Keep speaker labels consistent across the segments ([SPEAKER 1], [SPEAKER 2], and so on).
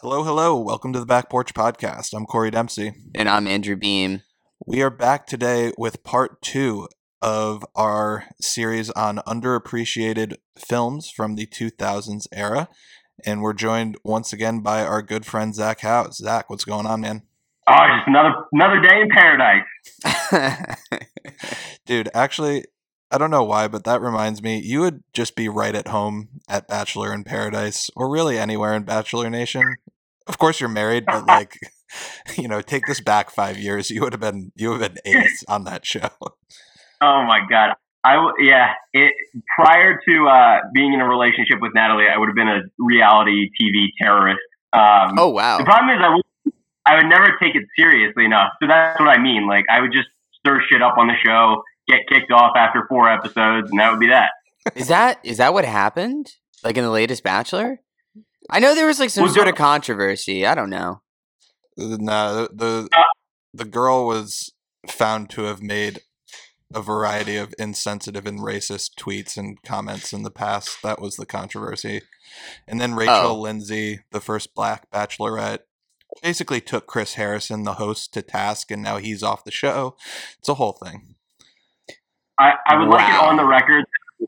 [SPEAKER 1] Hello, hello. Welcome to the Back Porch Podcast. I'm Corey Dempsey.
[SPEAKER 2] And I'm Andrew Beam.
[SPEAKER 1] We are back today with part two of our series on underappreciated films from the 2000s era. And we're joined once again by our good friend Zach House. Zach, what's going on, man?
[SPEAKER 3] Oh, just another another day in paradise.
[SPEAKER 1] Dude, actually, I don't know why, but that reminds me, you would just be right at home at Bachelor in Paradise, or really anywhere in Bachelor Nation. Of course, you're married, but like, you know, take this back five years, you would have been you would have been ace on that show.
[SPEAKER 3] Oh my god. I w- yeah. It prior to uh, being in a relationship with Natalie, I would have been a reality TV terrorist. Um,
[SPEAKER 2] oh wow.
[SPEAKER 3] The problem is I would I would never take it seriously enough. So that's what I mean. Like I would just stir shit up on the show, get kicked off after four episodes, and that would be that.
[SPEAKER 2] Is that is that what happened? Like in the latest Bachelor? I know there was like some
[SPEAKER 3] Was
[SPEAKER 2] sort
[SPEAKER 3] that-
[SPEAKER 2] of controversy. I don't know.
[SPEAKER 1] No, the the,
[SPEAKER 3] Uh,
[SPEAKER 1] the girl was found to have made a variety of insensitive and racist tweets and comments in the past. That was the controversy. And then Rachel
[SPEAKER 2] Oh.
[SPEAKER 1] Lindsay, the first black bachelorette, basically took Chris Harrison, the host, to task, and now he's off the show. It's a whole thing.
[SPEAKER 3] I, I would like it on the record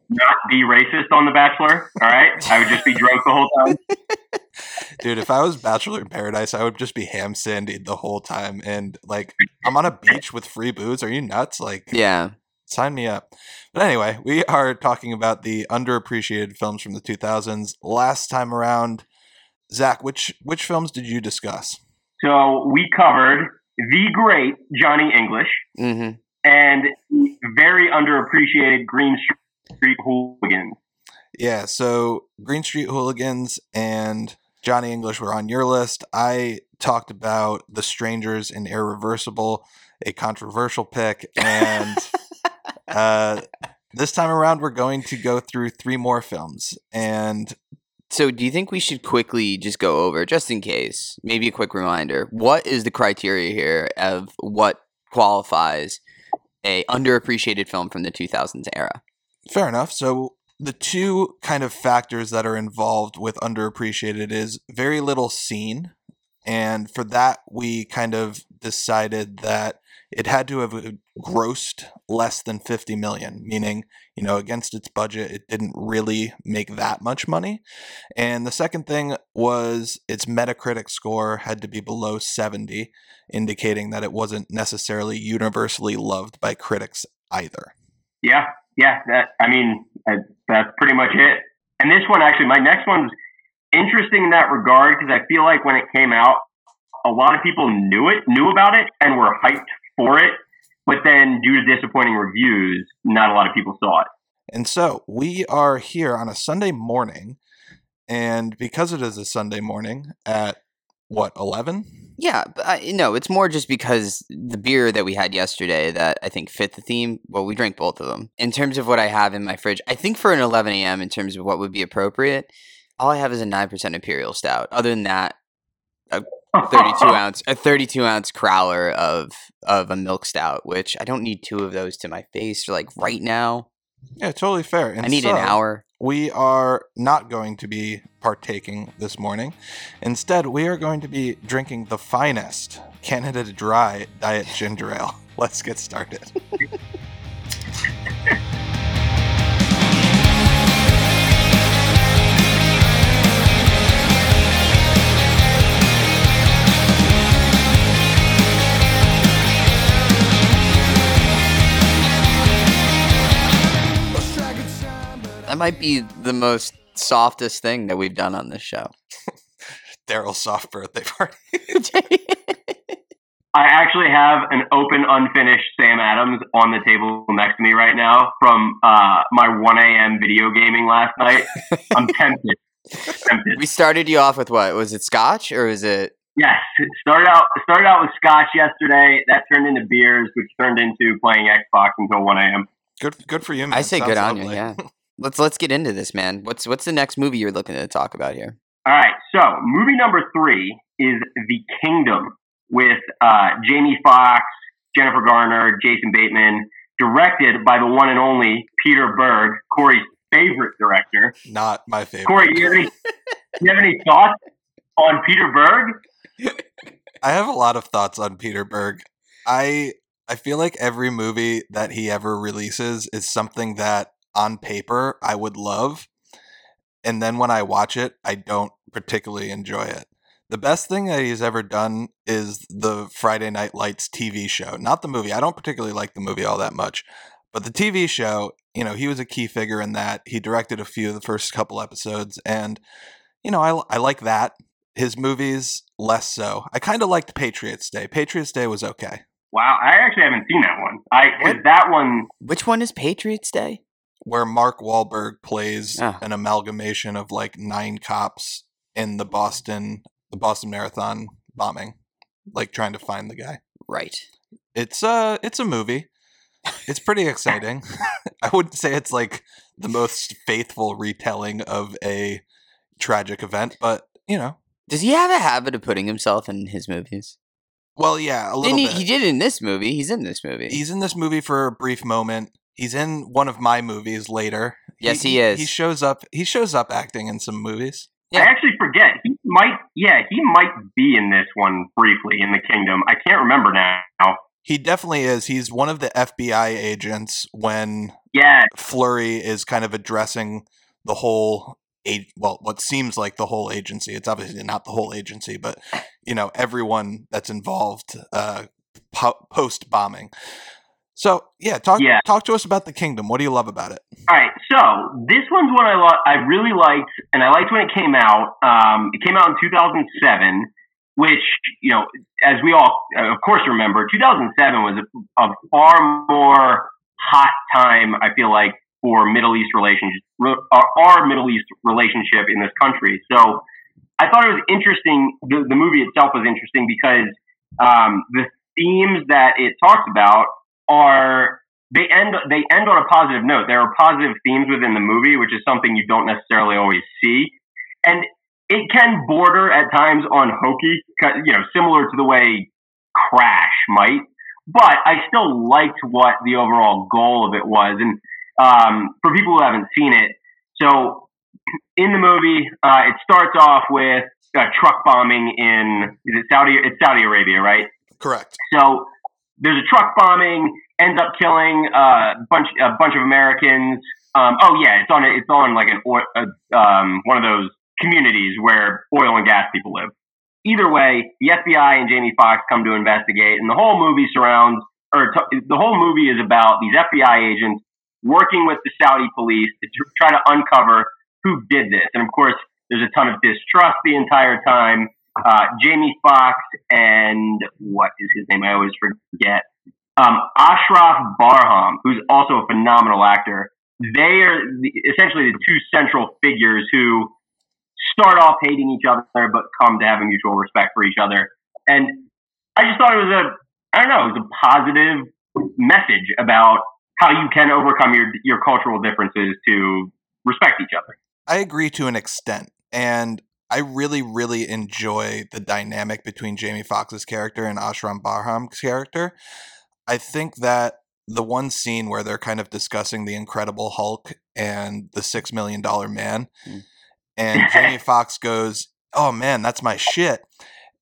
[SPEAKER 3] not be racist on The Bachelor. All right, I would just be drunk the whole time.
[SPEAKER 1] Dude, if I was Bachelor in Paradise, I would just be ham sandied the whole time. And like, I'm on a beach with free booze. Are you nuts? Like,
[SPEAKER 2] Yeah.
[SPEAKER 1] Sign me up. But anyway, we are talking about the underappreciated films from the 2000s. Last time around, Zach, which which films did you discuss?
[SPEAKER 3] So we covered the great Johnny English.
[SPEAKER 2] Mm-hmm.
[SPEAKER 3] and the very underappreciated Green Street Hooligans.
[SPEAKER 1] Yeah, so Green Street Hooligans and Johnny English were on your list. I talked about The Strangers and Irreversible, a controversial pick, and uh, this time around we're going to go through three more films. And
[SPEAKER 2] So do you think we should quickly just go over, just in case, maybe a quick reminder, what is the criteria here of what qualifies a underappreciated film from the 2000s era?
[SPEAKER 1] Fair enough. So the two kind of factors that are involved with underappreciated is very little seen. And for that, we kind of decided that it had to have uh, grossed less than 50 million, meaning, you know, against its budget, it didn't really make that much money. And the second thing was its Metacritic score had to be below 70, indicating that it wasn't necessarily universally loved by critics either.
[SPEAKER 3] Yeah, yeah. That I mean, uh, that's pretty much it. And this one, actually, my next one's interesting in that regard because I feel like when it came out, a lot of people knew it, knew about it, and were hyped for it. But then, due to disappointing reviews, not a lot of people saw it.
[SPEAKER 1] And so we are here on a Sunday morning. And because it is a Sunday morning at what, 11?
[SPEAKER 2] Yeah, but I, no, it's more just because the beer that we had yesterday that I think fit the theme. Well, we drank both of them. In terms of what I have in my fridge, I think for an 11 a.m. in terms of what would be appropriate, all I have is a 9% imperial stout. Other than that, a 32 ounce, a 32 ounce crowler of of a milk stout, which I don't need two of those to my face like right now.
[SPEAKER 1] Yeah, totally fair. And
[SPEAKER 2] I need an hour.
[SPEAKER 1] We are not going to be partaking this morning. Instead, we are going to be drinking the finest Canada Dry Diet Ginger Ale. Let's get started.
[SPEAKER 2] might be the most softest thing that we've done on this show.
[SPEAKER 1] Daryl's soft birthday party.
[SPEAKER 3] I actually have an open, unfinished Sam Adams on the table next to me right now from uh, my 1 a.m. video gaming last night. I'm tempted. tempted.
[SPEAKER 2] we started you off with what? Was it scotch or was it
[SPEAKER 3] Yes, it started out it started out with scotch yesterday. That turned into beers, which turned into playing Xbox until 1 a.m.
[SPEAKER 1] Good, good for you, man.
[SPEAKER 2] I say good
[SPEAKER 1] Sounds
[SPEAKER 2] on you, yeah. Let's let's get into this, man. What's what's the next movie you're looking to talk about here?
[SPEAKER 3] All right, so movie number three is The Kingdom with uh, Jamie Foxx, Jennifer Garner, Jason Bateman, directed by the one and only Peter Berg, Corey's favorite director.
[SPEAKER 1] Not my favorite.
[SPEAKER 3] Corey, do you have any, you have any thoughts on Peter Berg.
[SPEAKER 1] I have a lot of thoughts on Peter Berg. I I feel like every movie that he ever releases is something that on paper I would love, and then when I watch it, I don't particularly enjoy it. The best thing that he's ever done is the Friday Night Lights TV show, not the movie. I don't particularly like the movie all that much, but the TV show, you know, he was a key figure in that. He directed a few of the first couple episodes, and you know, I I like that. His movies less so. I kind of liked Patriots Day. Patriots Day was okay.
[SPEAKER 3] Wow, I actually haven't seen that one. I 'cause that one.
[SPEAKER 2] Which one is Patriots Day?
[SPEAKER 1] Where Mark Wahlberg plays an amalgamation of like nine cops in the Boston the Boston Marathon bombing, like trying to find the guy.
[SPEAKER 2] Right.
[SPEAKER 1] It's uh it's a movie. It's pretty exciting. I wouldn't say it's like the most faithful retelling of a tragic event, but you know.
[SPEAKER 2] Does he have a habit of putting himself in his movies?
[SPEAKER 1] Well, yeah, a little
[SPEAKER 2] he,
[SPEAKER 1] bit.
[SPEAKER 2] he did in this movie. He's in this movie.
[SPEAKER 1] He's in this movie for a brief moment. He's in one of my movies later.
[SPEAKER 2] Yes, he is.
[SPEAKER 1] He shows up. He shows up acting in some movies.
[SPEAKER 2] Yeah.
[SPEAKER 3] I actually forget. He might. Yeah, he might be in this one briefly in the Kingdom. I can't remember now.
[SPEAKER 1] He definitely is. He's one of the FBI agents when
[SPEAKER 3] Yeah,
[SPEAKER 1] Fleury is kind of addressing the whole a- well, what seems like the whole agency. It's obviously not the whole agency, but you know everyone that's involved uh, po- post bombing. So yeah, talk
[SPEAKER 3] Yeah.
[SPEAKER 1] talk to us about the kingdom. What do you love about it?
[SPEAKER 3] All right, so this one's one I lo- I really liked, and I liked when it came out. Um, it came out in 2007, which you know, as we all uh, of course remember, 2007 was a, a far more hot time. I feel like for Middle East relations, re- our, our Middle East relationship in this country. So I thought it was interesting. The, the movie itself was interesting because um, the themes that it talks about are they end they end on a positive note. There are positive themes within the movie, which is something you don't necessarily always see, and it can border at times on hokey, you know, similar to the way Crash might. But I still liked what the overall goal of it was, and um, for people who haven't seen it, so in the movie, uh, it starts off with a truck bombing in is it Saudi? It's Saudi Arabia, right?
[SPEAKER 1] Correct.
[SPEAKER 3] So there's a truck bombing, ends up killing uh, a bunch a bunch of Americans. Um, oh yeah, it's on it's on like an uh, um, one of those communities where oil and gas people live. Either way, the FBI and Jamie Foxx come to investigate, and the whole movie surrounds or t- the whole movie is about these FBI agents working with the Saudi police to tr- try to uncover who did this. And of course, there's a ton of distrust the entire time. Uh, Jamie Foxx and what is his name? I always forget. Um, Ashraf Barhom, who's also a phenomenal actor. They are the, essentially the two central figures who start off hating each other, but come to have a mutual respect for each other. And I just thought it was a, I don't know, it was a positive message about how you can overcome your your cultural differences to respect each other.
[SPEAKER 1] I agree to an extent, and I really, really enjoy the dynamic between Jamie Foxx's character and Ashraf Barhom's character. I think that the one scene where they're kind of discussing the Incredible Hulk and the Six Million Dollar Man,
[SPEAKER 2] Mm.
[SPEAKER 1] and Jamie Foxx goes, "Oh man, that's my shit,"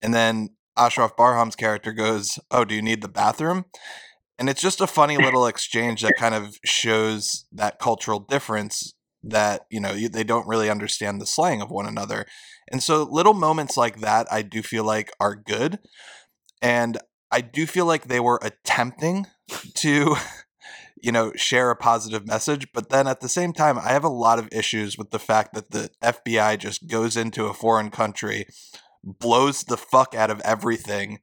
[SPEAKER 1] and then Ashraf Barhom's character goes, "Oh, do you need the bathroom?" And it's just a funny little exchange that kind of shows that cultural difference that you know they don't really understand the slang of one another. And so little moments like that i do feel like are good. And i do feel like they were attempting to you know share a positive message but then at the same time i have a lot of issues with the fact that the fbi just goes into a foreign country blows the fuck out of everything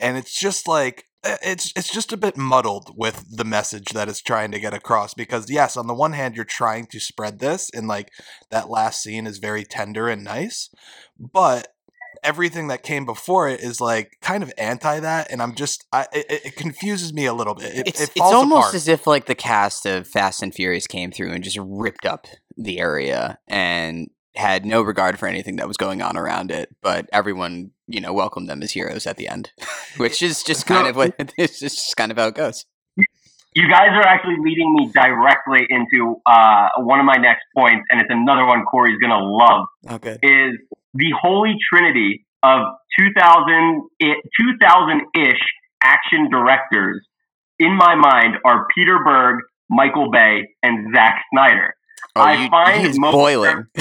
[SPEAKER 1] and it's just like Uh, it's it's just a bit muddled with the message that it's trying to get across because yes on the one hand you're trying to spread this and like that last scene is very tender and nice but everything that came before it is like kind of anti that and i'm just i it, it- it confuses me a little bit it,
[SPEAKER 2] it's
[SPEAKER 1] it
[SPEAKER 2] it's almost
[SPEAKER 1] apart.
[SPEAKER 2] as if like the cast of Fast and Furious came through and just ripped up the area and had no regard for anything that was going on around it, but everyone, you know, welcomed them as heroes at the end, which is just kind of what it's just kind of how it goes.
[SPEAKER 3] You guys are actually leading me directly into uh, one of my next points, and it's another one Corey's gonna love.
[SPEAKER 2] Okay.
[SPEAKER 3] Is the holy trinity of 2000 2000-ish action directors in my mind are Peter Berg, Michael Bay, and Zack Snyder.
[SPEAKER 2] Oh,
[SPEAKER 3] I
[SPEAKER 2] you,
[SPEAKER 3] find
[SPEAKER 2] he's
[SPEAKER 3] most-
[SPEAKER 2] boiling.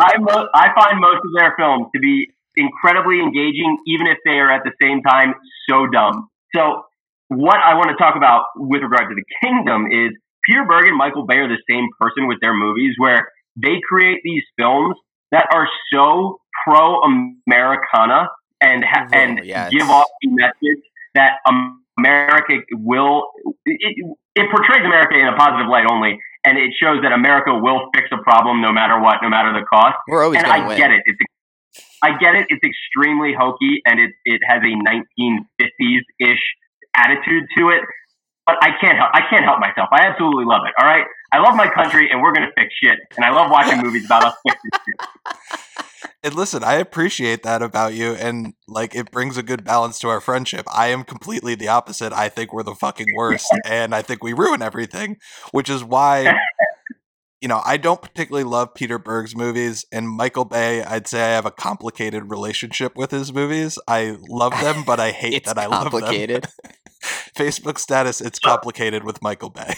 [SPEAKER 3] I, mo- I find most of their films to be incredibly engaging, even if they are at the same time so dumb. So, what I want to talk about with regard to the kingdom is Peter Berg and Michael Bay are the same person with their movies, where they create these films that are so pro Americana and ha-
[SPEAKER 2] Oh,
[SPEAKER 3] and
[SPEAKER 2] yes.
[SPEAKER 3] give off the message that America will it, it portrays America in a positive light only, and it shows that America will fix a problem no matter what, no matter the cost
[SPEAKER 2] We're always
[SPEAKER 3] and I
[SPEAKER 2] win.
[SPEAKER 3] get it. It's I get it. It's extremely hokey, and it it has a 1950s ish attitude to it. But I can't help. I can't help myself. I absolutely love it. All right. I love my country, and we're gonna fix shit. And I love watching movies about us fixing shit.
[SPEAKER 1] And listen, I appreciate that about you, and like it brings a good balance to our friendship. I am completely the opposite. I think we're the fucking worst, and I think we ruin everything, which is why, you know, I don't particularly love Peter Berg's movies, and Michael Bay. I'd say I have a complicated relationship with his movies. I love them, but I hate that I love them.
[SPEAKER 2] complicated.
[SPEAKER 1] Facebook status, it's complicated with Michael Bay.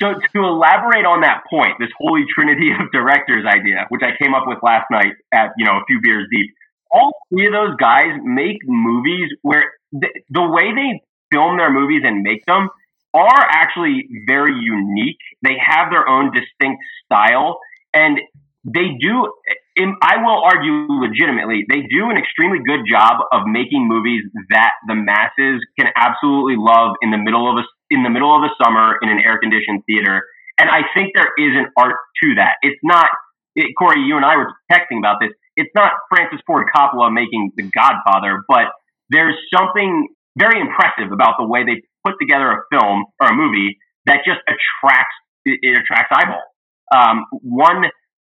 [SPEAKER 3] So to elaborate on that point, this holy trinity of directors idea, which I came up with last night at you know a few beers deep, all three of those guys make movies where the, the way they film their movies and make them are actually very unique. They have their own distinct style, and they do. in- I will argue legitimately, they do an extremely good job of making movies that the masses can absolutely love in the middle of a in the middle of the summer in an air conditioned theater. And I think there is an art to that. It's not it, Corey. You and I were texting about this. It's not Francis Ford Coppola making The Godfather, but there's something very impressive about the way they put together a film or a movie that just attracts it, it attracts eyeballs. Um, one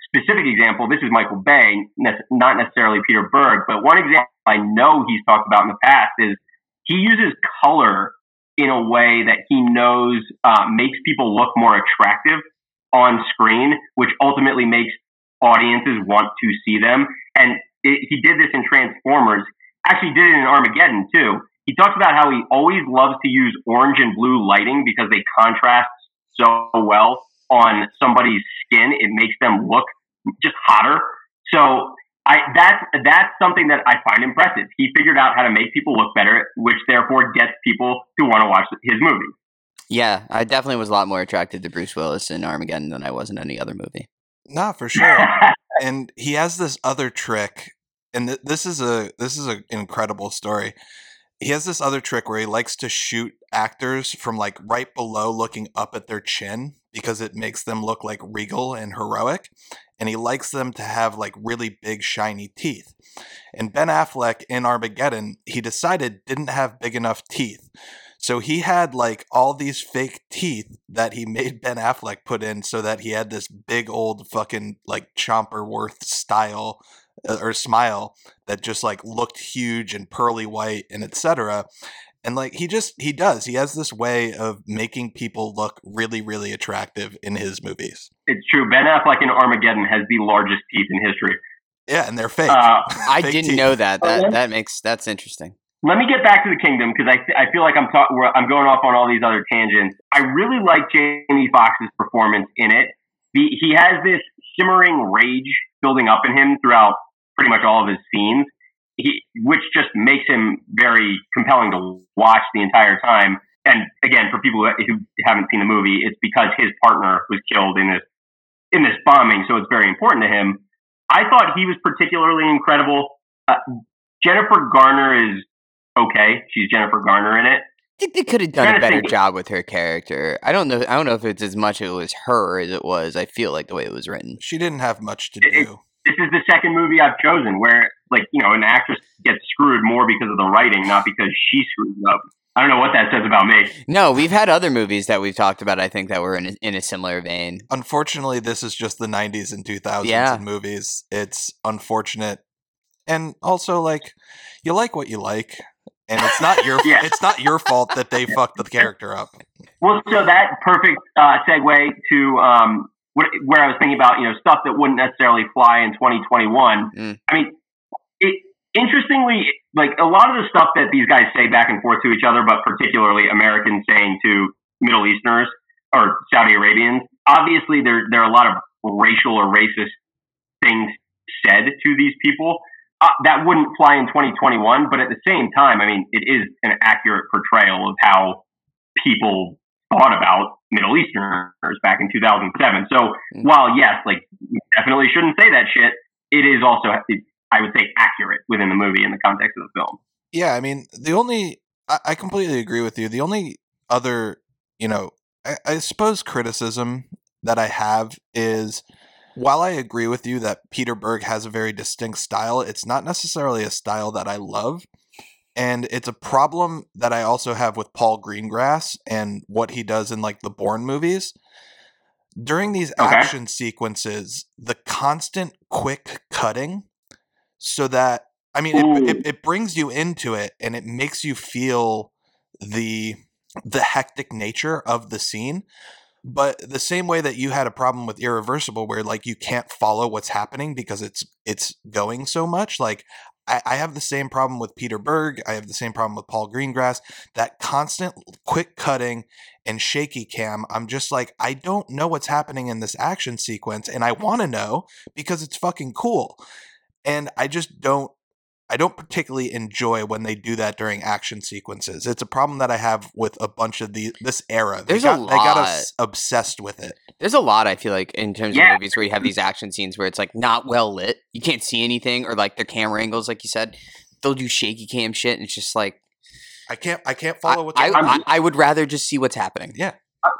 [SPEAKER 3] specific example, this is Michael Bay, not necessarily Peter Berg, but one example I know he's talked about in the past is he uses color in a way that he knows uh, makes people look more attractive on screen, which ultimately makes audiences want to see them. And it, he did this in Transformers. Actually, did it in Armageddon too. He talks about how he always loves to use orange and blue lighting because they contrast so well on somebody's skin. It makes them look just hotter. So I that's that's something that I find impressive. He figured out how to make people look better, which therefore gets people to want to watch his movies.
[SPEAKER 2] Yeah, I definitely was a lot more attracted to Bruce Willis in Armageddon than I was in any other movie.
[SPEAKER 1] Nah, for sure. and he has this other trick and th- this is a this is an incredible story he has this other trick where he likes to shoot actors from like right below looking up at their chin because it makes them look like regal and heroic and he likes them to have like really big shiny teeth and ben affleck in armageddon he decided didn't have big enough teeth so he had like all these fake teeth that he made Ben Affleck put in so that he had this big old fucking like chomper worth style uh, or smile that just like looked huge and pearly white and etc. And like he just he does. He has this way of making people look really really attractive in his movies.
[SPEAKER 3] It's true. Ben Affleck in Armageddon has the largest teeth in history.
[SPEAKER 1] Yeah, and they're fake.
[SPEAKER 3] Uh,
[SPEAKER 2] I
[SPEAKER 1] Fake
[SPEAKER 2] didn't
[SPEAKER 1] teeth.
[SPEAKER 2] know that. That
[SPEAKER 3] yeah?
[SPEAKER 2] that makes that's interesting.
[SPEAKER 3] let me get back to the kingdom because I, I feel like I'm talk, we're- I'm going off on all these other tangents. I really like Jamie Foxx's performance in it. The, he has this simmering rage building up in him throughout pretty much all of his scenes, he, which just makes him very compelling to watch the entire time. And again, for people who, who haven't seen the movie, it's because his partner was killed in this in this bombing, so it's very important to him. I thought he was particularly incredible. Uh, Jennifer Garner is okay. She's Jennifer Garner in it.
[SPEAKER 2] I think they could have done a better
[SPEAKER 3] think-
[SPEAKER 2] job with her character. I don't know. I don't know if it's as much it was her as it was. I feel like the way it was written.
[SPEAKER 1] she didn't have much to
[SPEAKER 3] It-
[SPEAKER 1] do.
[SPEAKER 3] This is the second movie I've chosen where, like, you know, an actress gets screwed more because of the writing, not because she screws up. I don't know what that says about me.
[SPEAKER 2] No, we've had other movies that we've talked about. I think that were in a, in a similar vein.
[SPEAKER 1] Unfortunately, this is just the 90s and 2000s
[SPEAKER 2] Yeah.
[SPEAKER 1] in movies. It's unfortunate. And also like you like what you like and it's not your
[SPEAKER 3] Yeah.
[SPEAKER 1] it's not your fault that they fucked the character up.
[SPEAKER 3] Well, so that perfect uh, segue to um, what, where I was thinking about, you know, stuff that wouldn't necessarily fly in 2021.
[SPEAKER 2] Mm.
[SPEAKER 3] I mean, it, interestingly, like a lot of the stuff that these guys say back and forth to each other, but particularly Americans saying to Middle Easterners or Saudi Arabians, obviously there there are a lot of racial or racist things said to these people. Uh, that wouldn't fly in 2021, but at the same time, I mean, it is an accurate portrayal of how people thought about Middle Easterners back in 2007. So
[SPEAKER 2] Mm.
[SPEAKER 3] while yes, like you definitely shouldn't say that shit, it is also it, I would say accurate within the movie in the context of the film.
[SPEAKER 1] Yeah, I mean, the only I, I completely agree with you. The only other, you know, I, I suppose criticism that I have is while I agree with you that Peter Berg has a very distinct style, it's not necessarily a style that I love. And it's a problem that I also have with Paul Greengrass and what he does in like the Bourne movies. During these
[SPEAKER 3] Okay.
[SPEAKER 1] action sequences, the constant quick cutting so that I mean it, it,
[SPEAKER 3] mm.
[SPEAKER 1] it brings you into it and it makes you feel the the hectic nature of the scene. But the same way that you had a problem with Irreversible where like you can't follow what's happening because it's it's going so much, like I, I have the same problem with Peter Berg. I have the same problem with Paul Greengrass. That constant quick cutting and shaky cam. I'm just like, I don't know what's happening in this action sequence, and I want to know because it's fucking cool. And I just don't. I don't particularly enjoy when they do that during action sequences. It's a problem that I have with a bunch of the this era. They
[SPEAKER 2] There's a
[SPEAKER 1] lot. They got us obsessed with it.
[SPEAKER 2] There's a lot I feel like in terms
[SPEAKER 3] Yeah.
[SPEAKER 2] of movies where you have these action scenes where it's like not well lit. You can't see anything or like their camera angles, like you said. They'll do shaky cam shit and it's just like
[SPEAKER 1] I can't. I can't follow what's
[SPEAKER 2] I,
[SPEAKER 1] happening.
[SPEAKER 2] I, I would rather just see what's happening.
[SPEAKER 1] yeah.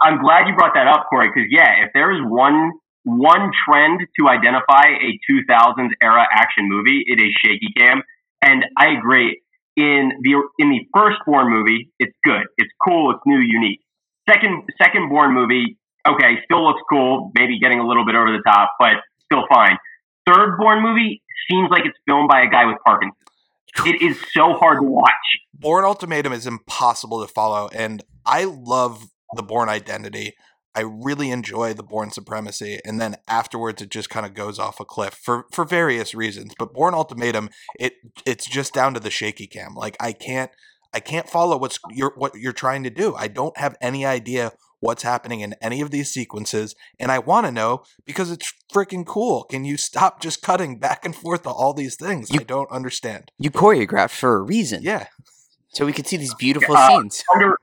[SPEAKER 3] I'm glad you brought that up, Corey, because yeah, if there is one one trend to identify a 2000s era action movie, it is shaky cam, and I agree. In the in the first Bourne movie, it's good, it's cool, it's new, unique. Second second Bourne movie, okay, still looks cool, maybe getting a little bit over the top, but still fine. Third Bourne movie seems like it's filmed by a guy with Parkinson's. It is so hard to watch.
[SPEAKER 1] Bourne Ultimatum is impossible to follow, and I love the Bourne Identity. I really enjoy the Bourne Supremacy, and then afterwards it just kind of goes off a cliff for for various reasons. But Bourne Ultimatum, it it's just down to the shaky cam. Like I can't I can't follow what's you're what you're trying to do. I don't have any idea what's happening in any of these sequences, and I want to know because it's freaking cool. Can you stop just cutting back and forth to all these things?
[SPEAKER 2] You-
[SPEAKER 1] I don't understand.
[SPEAKER 2] You choreographed for a reason.
[SPEAKER 1] Yeah.
[SPEAKER 2] So we could see these beautiful
[SPEAKER 3] Uh,
[SPEAKER 2] scenes.
[SPEAKER 3] under,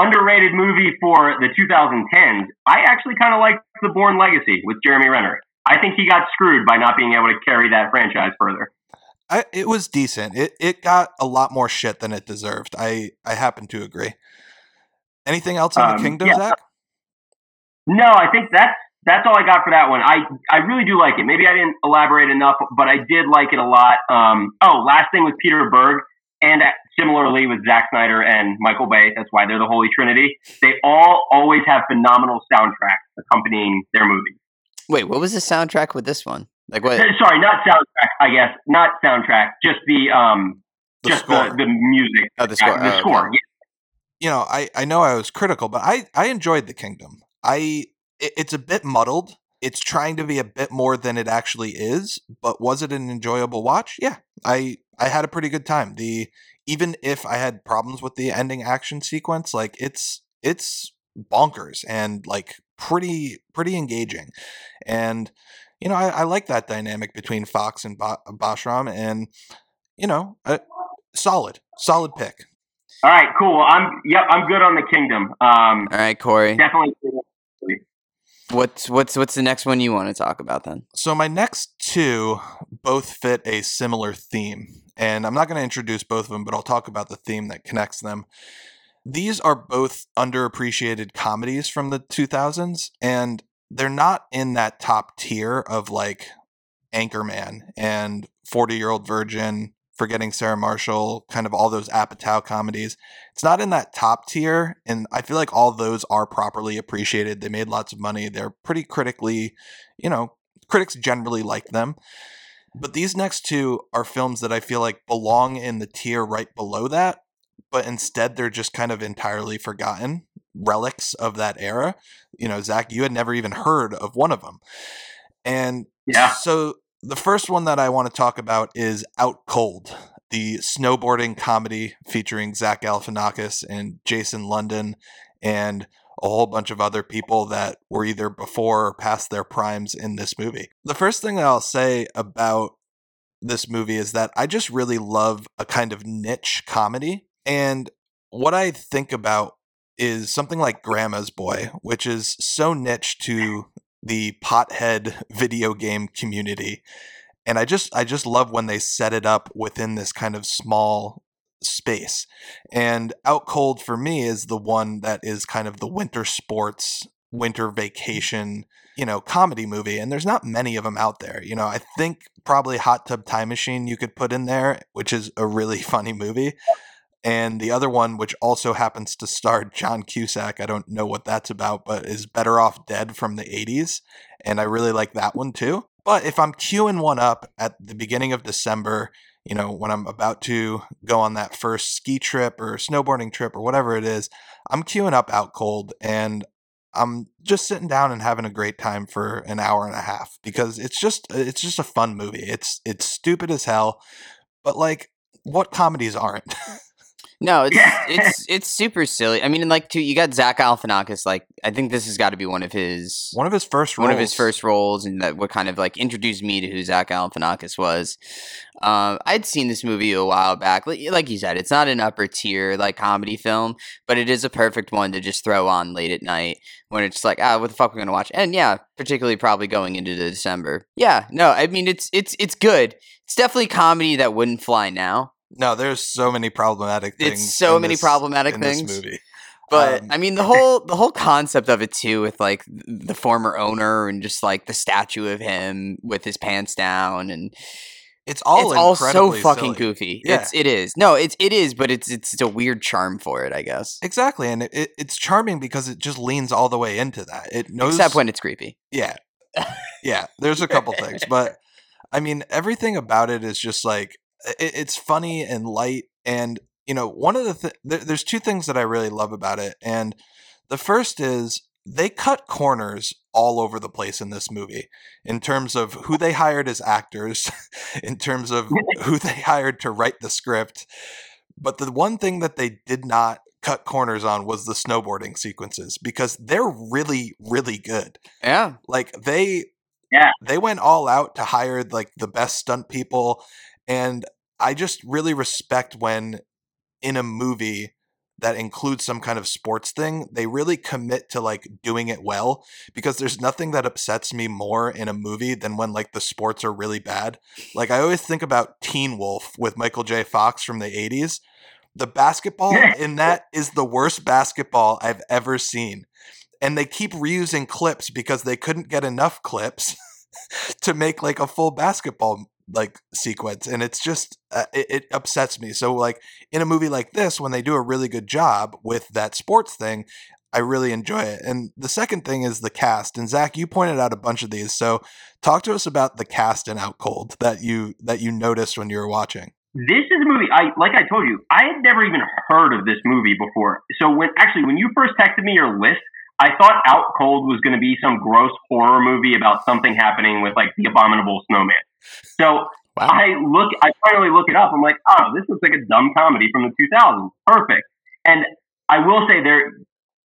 [SPEAKER 3] underrated movie for the 2010s. I actually kind of like The Bourne Legacy with Jeremy Renner. I think he got screwed by not being able to carry that franchise further.
[SPEAKER 1] I, it was decent. It it got a lot more shit than it deserved. I I happen to agree. Anything else on
[SPEAKER 3] Um,
[SPEAKER 1] the kingdom,
[SPEAKER 3] yeah.
[SPEAKER 1] Zach?
[SPEAKER 3] No, I think that's that's all I got for that one. I I really do like it. Maybe I didn't elaborate enough, but I did like it a lot. Um, oh, last thing with Peter Berg, and similarly with Zack Snyder and Michael Bay. That's why they're the Holy Trinity. They all always have phenomenal soundtracks accompanying their movies.
[SPEAKER 2] Wait, what was the soundtrack with this one? Like what?
[SPEAKER 3] Sorry, not soundtrack. I guess not soundtrack. Just the um,
[SPEAKER 1] The
[SPEAKER 3] just
[SPEAKER 1] score.
[SPEAKER 3] the the music.
[SPEAKER 2] Oh, the score.
[SPEAKER 3] Uh, the
[SPEAKER 2] Oh, okay.
[SPEAKER 3] score.
[SPEAKER 1] you know, I I know I was critical, but I I enjoyed the kingdom. I it, it's a bit muddled. It's trying to be a bit more than it actually is, but was it an enjoyable watch? Yeah. I I had a pretty good time. The even if I had problems with the ending action sequence, like it's it's bonkers and like pretty pretty engaging. And you know, I, I like that dynamic between Foxx and ba- Bashram and you know, uh, solid, solid pick.
[SPEAKER 3] All right, cool. I'm yep. I'm good on the Kingdom. Um,
[SPEAKER 2] All right, Corey.
[SPEAKER 3] definitely.
[SPEAKER 2] What's what's what's the next one you want to talk about then?
[SPEAKER 1] So my next two both fit a similar theme, and I'm not going to introduce both of them, but I'll talk about the theme that connects them. These are both underappreciated comedies from the 2000s, and they're not in that top tier of like Anchorman and 40 Year Old Virgin, Forgetting Sarah Marshall, kind of all those Apatow comedies. It's not in that top tier, and I feel like all those are properly appreciated. They made lots of money. They're pretty critically, you know, critics generally like them. But these next two are films that I feel like belong in the tier right below that, but instead they're just kind of entirely forgotten. relics of that era. You know, Zach, you had never even heard of one of them. And
[SPEAKER 3] Yeah.
[SPEAKER 1] so the first one that I want to talk about is Out Cold, the snowboarding comedy featuring Zach Galifianakis and Jason London and a whole bunch of other people that were either before or past their primes in this movie. The first thing that I'll say about this movie is that I just really love a kind of niche comedy. And what I think about is something like Grandma's Boy, which is so niche to the pothead video game community. And I just I just love when they set it up within this kind of small space. And Out Cold for me is the one that is kind of the winter sports, winter mm. vacation, you know, comedy movie. And there's not many of them out there. You know, I think probably Hot Tub Time Machine you could put in there, which is a really funny movie. And the other one, which also happens to star John Cusack, I don't know what that's about, but is Better Off Dead from the 80s. And I really like that one too. But if I'm queuing one up at the beginning of December, you know, when I'm about to go on that first ski trip or snowboarding trip or whatever it is, I'm queuing up Out Cold and I'm just sitting down and having a great time for an hour and a half because it's just it's just a fun movie. It's it's stupid as hell, but like what comedies aren't?
[SPEAKER 2] No, it's it's it's super silly. I mean, like, too, you got Zach Galifianakis. Like, I think this has got to be one of his
[SPEAKER 1] one of his first roles.
[SPEAKER 2] one of his first roles, and that what kind of like introduced me to who Zach Galifianakis was. Um, I'd seen this movie a while back. Like, like you said, it's not an upper tier like comedy film, but it is a perfect one to just throw on late at night when it's like, ah, what the fuck we're gonna watch? And yeah, particularly probably going into the December. Yeah, no, I mean it's it's it's good. It's definitely comedy that wouldn't fly now.
[SPEAKER 1] No, there's so many problematic things.
[SPEAKER 2] It's so many
[SPEAKER 1] this-
[SPEAKER 2] problematic
[SPEAKER 1] in this
[SPEAKER 2] things.
[SPEAKER 1] movie.
[SPEAKER 2] But
[SPEAKER 1] Um,
[SPEAKER 2] I mean the whole the whole concept of it too, with like the former owner and just like the statue of him with his pants down, and
[SPEAKER 1] It's all
[SPEAKER 2] it's all so fucking
[SPEAKER 1] silly.
[SPEAKER 2] goofy.
[SPEAKER 1] Yeah.
[SPEAKER 2] It's it is no, it's it is, but it's it's, it's a weird charm for it, I guess.
[SPEAKER 1] Exactly, and it, it, it's charming because it just leans all the way into that. It knows,
[SPEAKER 2] Except when it's creepy.
[SPEAKER 1] yeah, yeah. There's a couple things, but I mean, everything about it is just like it, it's funny and light, and you know, one of the th- there, there's two things that I really love about it, and the first is they cut corners all over the place in this movie in terms of who they hired as actors, in terms of who they hired to write the script. But the one thing that they did not cut corners on was the snowboarding sequences because they're really, really good.
[SPEAKER 2] Yeah.
[SPEAKER 1] Like they
[SPEAKER 3] Yeah.
[SPEAKER 1] they went all out to hire like the best stunt people and I just really respect when in a movie that includes some kind of sports thing, they really commit to like doing it well because there's nothing that upsets me more in a movie than when like the sports are really bad. Like I always think about Teen Wolf with Michael J. Fox from the 80s. The basketball in that is the worst basketball I've ever seen. And they keep reusing clips because they couldn't get enough clips to make like a full basketball like sequence and it's just uh, it, it upsets me so like in a movie like this when they do a really good job with that sports thing i really enjoy it and the second thing is the cast and zach you pointed out a bunch of these so talk to us about the cast in out cold that you that you noticed when you were watching
[SPEAKER 3] This is a movie I like I told you, I had never even heard of this movie before. So when actually when you first texted me your list, I thought Out Cold was going to be some gross horror movie about something happening with like the abominable snowman. So
[SPEAKER 2] Wow.
[SPEAKER 3] I look I finally look it up. I'm like, "Oh, this looks like a dumb comedy from the 2000s. Perfect." And I will say there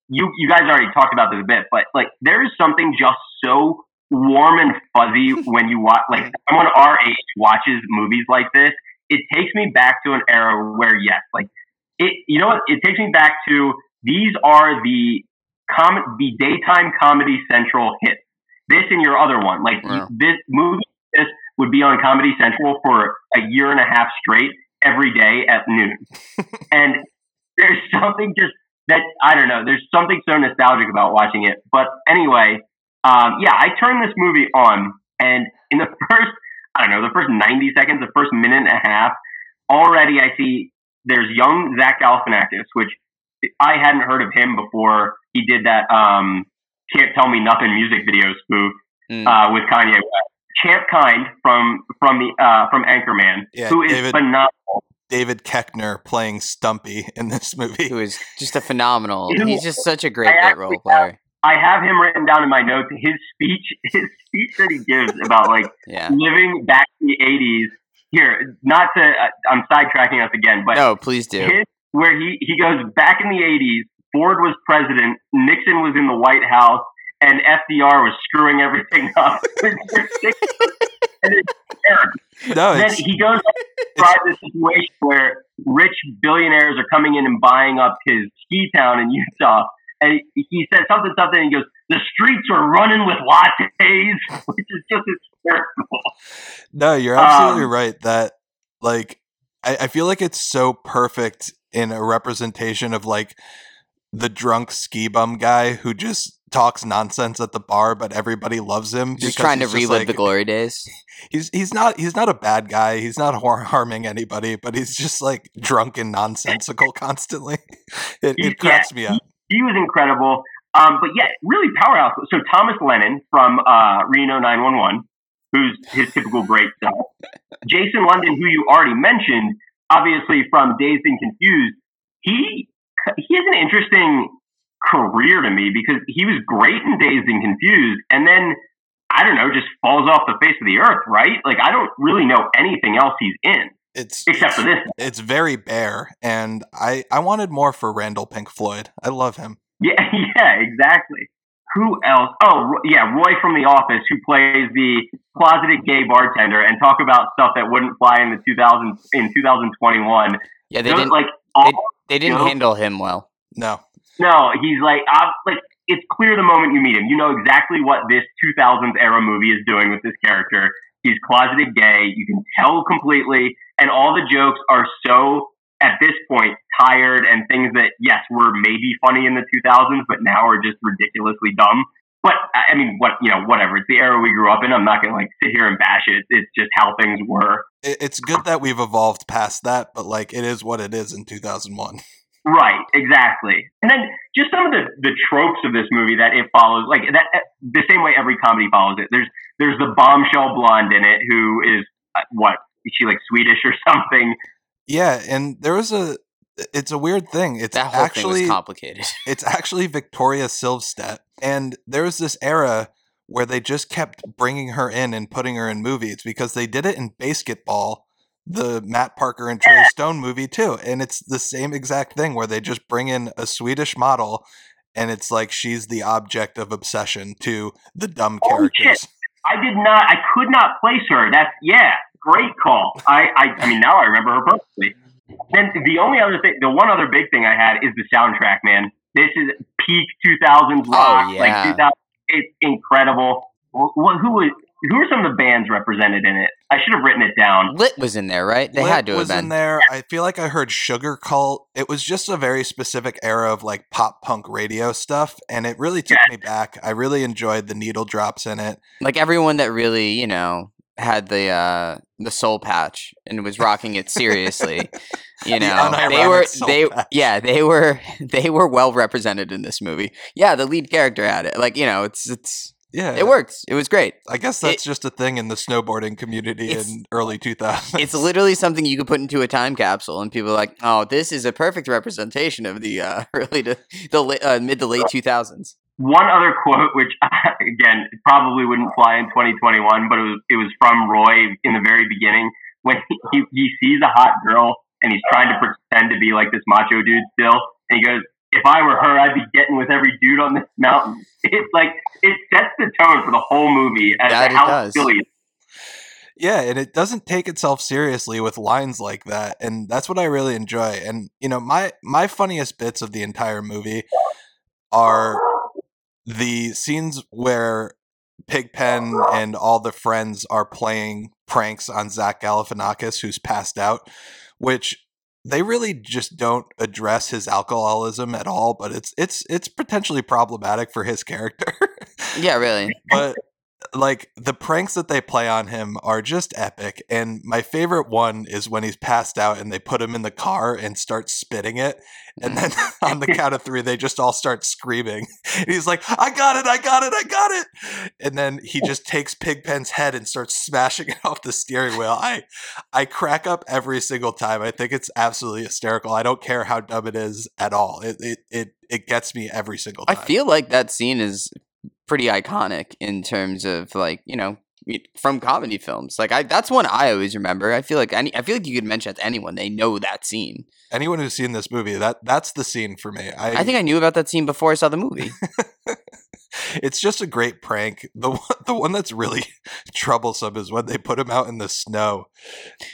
[SPEAKER 3] you you guys already talked about this a bit, but like there is something just so warm and fuzzy when you watch like someone our age watches movies like this it takes me back to an era where yes, like it you know what? It takes me back to these are the com the daytime comedy central hits. This and your other one. Like
[SPEAKER 2] Wow.
[SPEAKER 3] this movie this would be on Comedy Central for a year and a half straight every day at noon. and there's something just that I don't know, there's something so nostalgic about watching it. But anyway, um, yeah, I turned this movie on and in the first I don't know, the first 90 seconds, the first minute and a half, already I see there's young Zach Galifianakis, which I hadn't heard of him before he did that um, Can't Tell Me Nothing music video spoof
[SPEAKER 2] Mm.
[SPEAKER 3] uh, with Kanye West. Champ Kind from from the uh, from Anchorman,
[SPEAKER 1] Yeah,
[SPEAKER 3] who is
[SPEAKER 1] David-
[SPEAKER 3] phenomenal.
[SPEAKER 1] David Koechner playing Stumpy in this movie.
[SPEAKER 2] Who is just a phenomenal. He's just such a great
[SPEAKER 3] I
[SPEAKER 2] bit role player.
[SPEAKER 3] I have him written down in my notes. His speech, his speech that he gives about like
[SPEAKER 2] Yeah.
[SPEAKER 3] living back in the '80s. Here, not to, uh, I'm sidetracking us again, but
[SPEAKER 2] No, please do.
[SPEAKER 3] his, where he he goes back in the '80s. Ford was president, Nixon was in the White House, and FDR was screwing everything up. and it's terrible.
[SPEAKER 1] No,
[SPEAKER 3] then he goes on to describe the situation where rich billionaires are coming in and buying up his ski town in Utah. And he he said something, something, and he goes, The streets are running with lattes, which is just hysterical.
[SPEAKER 1] no, you're absolutely
[SPEAKER 3] um,
[SPEAKER 1] right. That like I, I feel like it's so perfect in a representation of like the drunk ski bum guy who just talks nonsense at the bar, but everybody loves him.
[SPEAKER 2] Just trying to
[SPEAKER 1] he's just,
[SPEAKER 2] relive the glory days.
[SPEAKER 1] He's he's not he's not a bad guy. He's not har- harming anybody, but he's just like drunk and nonsensical constantly. It,
[SPEAKER 3] Yeah,
[SPEAKER 1] it cracks me up.
[SPEAKER 3] He was incredible. Um, but yeah, really powerhouse. So Thomas Lennon from uh, Reno 911, who's his typical great self. Jason London, who you already mentioned, obviously from Dazed and Confused, he he has an interesting career to me because he was great in Dazed and Confused, and then I don't know, just falls off the face of the earth, right? Like I don't really know anything else he's in
[SPEAKER 1] It's
[SPEAKER 3] except for this.
[SPEAKER 1] it's very bare, and I I wanted more for Randall Pink Floyd. I love him.
[SPEAKER 3] Yeah, yeah, exactly. Who else? Oh, yeah, Roy from The Office, who plays the closeted gay bartender, and talk about stuff that wouldn't fly in the 2000 in 2021.
[SPEAKER 2] Yeah, they
[SPEAKER 3] Those,
[SPEAKER 2] didn't.
[SPEAKER 3] like all,
[SPEAKER 2] They didn't
[SPEAKER 3] Joe?
[SPEAKER 2] handle him well.
[SPEAKER 1] No,
[SPEAKER 3] no, he's like, i like it's clear the moment you meet him, you know exactly what this 2000s era movie is doing with this character. He's closeted gay. You can tell completely, and all the jokes are so at this point tired and things that yes were maybe funny in the 2000s, but now are just ridiculously dumb. But I mean, what you know, whatever. It's the era we grew up in. I'm not gonna like sit here and bash it. It's just how things were.
[SPEAKER 1] it's good that we've evolved past that, but like it is what it is in 2001.
[SPEAKER 3] Right, exactly. And then just some of the, the tropes of this movie that it follows, like that, the same way every comedy follows it. There's there's the bombshell blonde in it who is uh, what is she like Swedish or something?
[SPEAKER 1] Yeah, and there was a. It's a weird thing. It's
[SPEAKER 2] That whole
[SPEAKER 1] actually
[SPEAKER 2] thing was complicated.
[SPEAKER 1] it's actually Victoria Silvstedt, and there was this era where they just kept bringing her in and putting her in movies because they did it in Basketball, the Matt Parker and Trey Stone movie too, and it's the same exact thing where they just bring in a Swedish model, and it's like she's the object of obsession to the dumb
[SPEAKER 3] Holy shit.
[SPEAKER 1] characters.
[SPEAKER 3] I did not, I could not place her. That's yeah, great call. I, I, I mean, now I remember her perfectly. Then the only other thing, the one other big thing I had is the soundtrack. Man, this is peak 2000s rock.
[SPEAKER 2] yeah.
[SPEAKER 3] Like 2000, it's incredible. Wh- wh- who was? Who are some of the bands represented in it? I should have written it down.
[SPEAKER 2] Lit was in there, right? They
[SPEAKER 1] Lit
[SPEAKER 2] had to have
[SPEAKER 1] was
[SPEAKER 2] been.
[SPEAKER 1] in there. I feel like I heard Sugarcult. It was just a very specific era of like pop punk radio stuff, and it really took
[SPEAKER 3] Yeah.
[SPEAKER 1] me back. I really enjoyed the needle drops in it.
[SPEAKER 2] Like everyone that really, you know, had the uh the soul patch and was rocking it seriously. You
[SPEAKER 1] The
[SPEAKER 2] know, they were they
[SPEAKER 1] patch.
[SPEAKER 2] yeah they were they were well represented in this movie. Yeah, the lead character had it. Like you know, it's it's
[SPEAKER 1] Yeah,
[SPEAKER 2] it works. It was great.
[SPEAKER 1] I guess that's just a thing in the snowboarding community in early 2000s.
[SPEAKER 2] It's literally something you could put into a time capsule, and people are like, "Oh, this is a perfect representation of the uh, early to the uh, mid to late 2000s."
[SPEAKER 3] One other quote, which again probably wouldn't fly in 2021, but it was it was from Roy in the very beginning when he, he, he sees a hot girl and he's trying to pretend to be like this macho dude still, and he goes, "If I were her, I'd be getting with every dude on this mountain." It's like it sets the tone for the whole movie as
[SPEAKER 2] That
[SPEAKER 3] to
[SPEAKER 2] it
[SPEAKER 3] how
[SPEAKER 2] does.
[SPEAKER 3] silly.
[SPEAKER 1] Yeah, and it doesn't take itself seriously with lines like that, and that's what I really enjoy. And you know, my my funniest bits of the entire movie are the scenes where Pigpen and all the friends are playing pranks on Zach Galifianakis, who's passed out, which they really just don't address his alcoholism at all. But it's it's it's potentially problematic for his character.
[SPEAKER 2] Yeah, really.
[SPEAKER 1] but like the pranks that they play on him are just epic. And my favorite one is when he's passed out and they put him in the car and start spitting it. And mm. then on the count of three, they just all start screaming. And he's like, I got it, I got it, I got it. And then he just takes Pigpen's head and starts smashing it off the steering wheel. I I crack up every single time. I think it's absolutely hysterical. I don't care how dumb it is at all. It it it, it gets me every single time.
[SPEAKER 2] I feel like that scene is pretty iconic in terms of like you know from comedy films. Like I, that's one I always remember. I feel like any, I feel like you could mention it to anyone, they know that scene.
[SPEAKER 1] anyone who's seen this movie, that that's the scene for me. I,
[SPEAKER 2] I think I knew about that scene before I saw the movie.
[SPEAKER 1] it's just a great prank. The one, the one that's really troublesome is when they put him out in the snow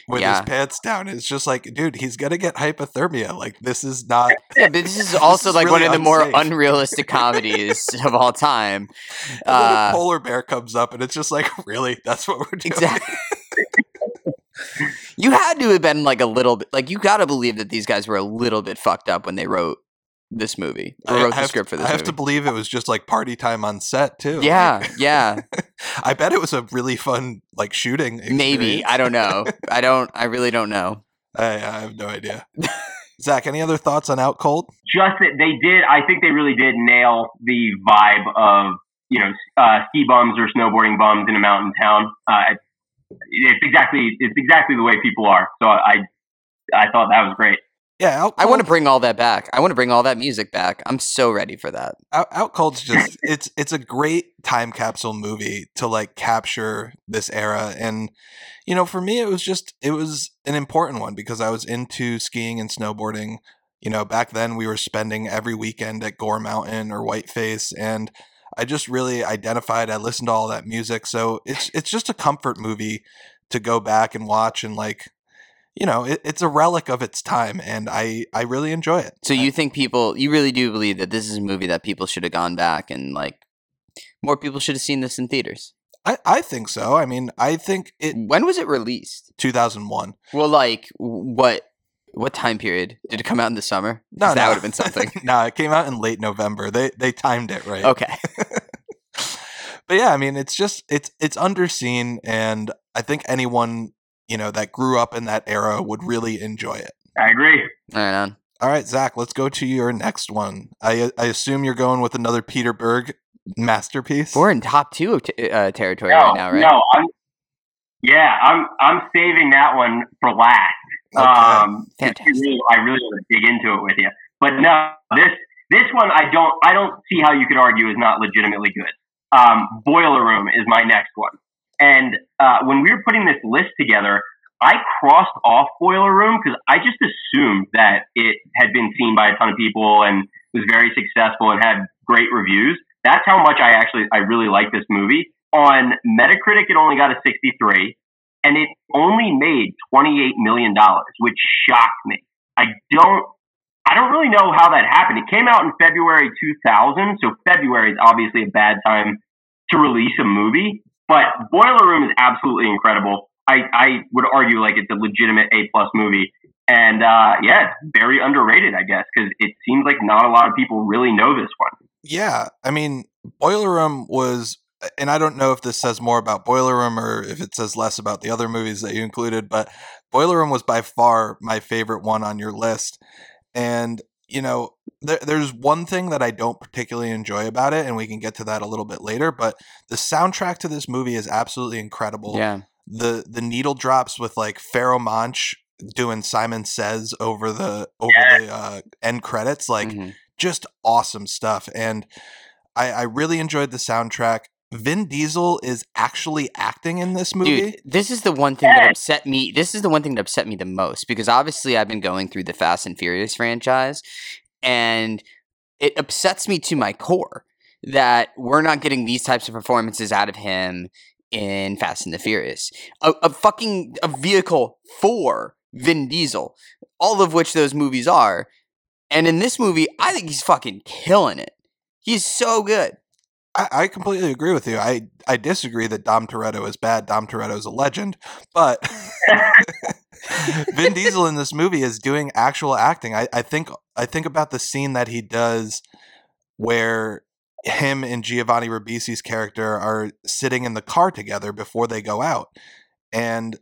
[SPEAKER 1] with
[SPEAKER 2] Yeah.
[SPEAKER 1] his pants down. It's just like, dude, he's gonna get hypothermia. Like this is not.
[SPEAKER 2] yeah, but this is
[SPEAKER 1] This
[SPEAKER 2] also
[SPEAKER 1] is
[SPEAKER 2] like one of the more unrealistic comedies of all time.
[SPEAKER 1] Then
[SPEAKER 2] Uh,
[SPEAKER 1] a polar bear comes up, and it's just like, really, that's what we're doing.
[SPEAKER 2] Exactly. you had to have been like a little bit like you got to believe that these guys were a little bit fucked up when they wrote this movie or
[SPEAKER 1] I
[SPEAKER 2] wrote the
[SPEAKER 1] have-
[SPEAKER 2] script for this
[SPEAKER 1] I have
[SPEAKER 2] movie.
[SPEAKER 1] to believe it was just like party time on set too.
[SPEAKER 2] yeah, yeah,
[SPEAKER 1] I bet it was a really fun like shooting.
[SPEAKER 2] maybe. I don't know. I don't. I really don't know.
[SPEAKER 1] I, I have no idea. Zach, any other thoughts on Out Cold?
[SPEAKER 3] just that they did. I think they really did nail the vibe of you know uh, ski bums or snowboarding bums in a mountain town. Uh, it's exactly it's exactly the way people are. So I I thought that was great.
[SPEAKER 1] Yeah, Out
[SPEAKER 2] I want to bring all that back. I want to bring all that music back. I'm so ready for that.
[SPEAKER 1] Out, Out Cold's just it's it's a great time capsule movie to like capture this era and you know for me it was just it was an important one because I was into skiing and snowboarding you know back then we were spending every weekend at Gore Mountain or Whiteface and I just really identified I listened to all that music so it's it's just a comfort movie to go back and watch and like you know it, it's a relic of its time and I I really enjoy it
[SPEAKER 2] So you think people? You really do believe that this is a movie that people should have gone back and like more people should have seen this in theaters?
[SPEAKER 1] I, I think so. I mean, I think it
[SPEAKER 2] When was it released?
[SPEAKER 1] 2001.
[SPEAKER 2] Well, like what? What time period did it come out in the summer?
[SPEAKER 1] No,
[SPEAKER 2] that
[SPEAKER 1] no.
[SPEAKER 2] would have been something.
[SPEAKER 1] no, it came out in late November. They they timed it right.
[SPEAKER 2] okay.
[SPEAKER 1] But yeah, I mean, it's just it's it's underseen, and I think anyone you know that grew up in that era would really enjoy it.
[SPEAKER 3] I agree.
[SPEAKER 2] All right, on.
[SPEAKER 1] All right, Zach, let's go to your next one. I I assume you're going with another Peter Berg masterpiece.
[SPEAKER 2] We're in top two t- uh, territory
[SPEAKER 3] No,
[SPEAKER 2] right now, right?
[SPEAKER 3] no, I'm yeah, I'm I'm saving that one for last.
[SPEAKER 1] Okay.
[SPEAKER 3] Um,
[SPEAKER 2] Fantastic.
[SPEAKER 3] I really, I really want to dig into it with you. But no, this this one I don't I don't see how you could argue is not legitimately good. Um, Boiler Room is my next one, and uh, when we were putting this list together, I crossed off Boiler Room because I just assumed that it had been seen by a ton of people and was very successful and had great reviews. That's how much I actually I really like this movie. On Metacritic, it only got a 63 and it only made $28 million, which shocked me. I don't, I don't really know how that happened. It came out in February 2000, so February is obviously a bad time to release a movie, but Boiler Room is absolutely incredible. I, I would argue like it's a legitimate A plus movie. And uh, yeah, it's very underrated, I guess, because it seems like not a lot of people really know this one.
[SPEAKER 1] Yeah, I mean, Boiler Room was, and I don't know if this says more about Boiler Room or if it says less about the other movies that you included, but Boiler Room was by far my favorite one on your list. And, you know, there, there's one thing that I don't particularly enjoy about it, and we can get to that a little bit later, but the soundtrack to this movie is absolutely incredible.
[SPEAKER 2] Yeah.
[SPEAKER 1] The the needle drops with like Pharoahe Monch doing Simon Says over the over the uh, end credits, like
[SPEAKER 2] Mhm.
[SPEAKER 1] just awesome stuff. And I, I really enjoyed the soundtrack. Vin Diesel is actually acting in this movie.
[SPEAKER 2] Dude, this is the one thing that upset me. This is the one thing that upset me the most because obviously I've been going through the Fast and Furious franchise, and it upsets me to my core that we're not getting these types of performances out of him in Fast and the Furious. A, a fucking a vehicle for Vin Diesel, all of which those movies are, and in this movie, I think he's fucking killing it. He's so good.
[SPEAKER 1] I, I completely agree with you. I, I disagree that Dom Toretto is bad. Dom Toretto is a legend, but Vin Diesel in this movie is doing actual acting. I, I think I think about the scene that he does where him and Giovanni Ribisi's character are sitting in the car together before they go out, and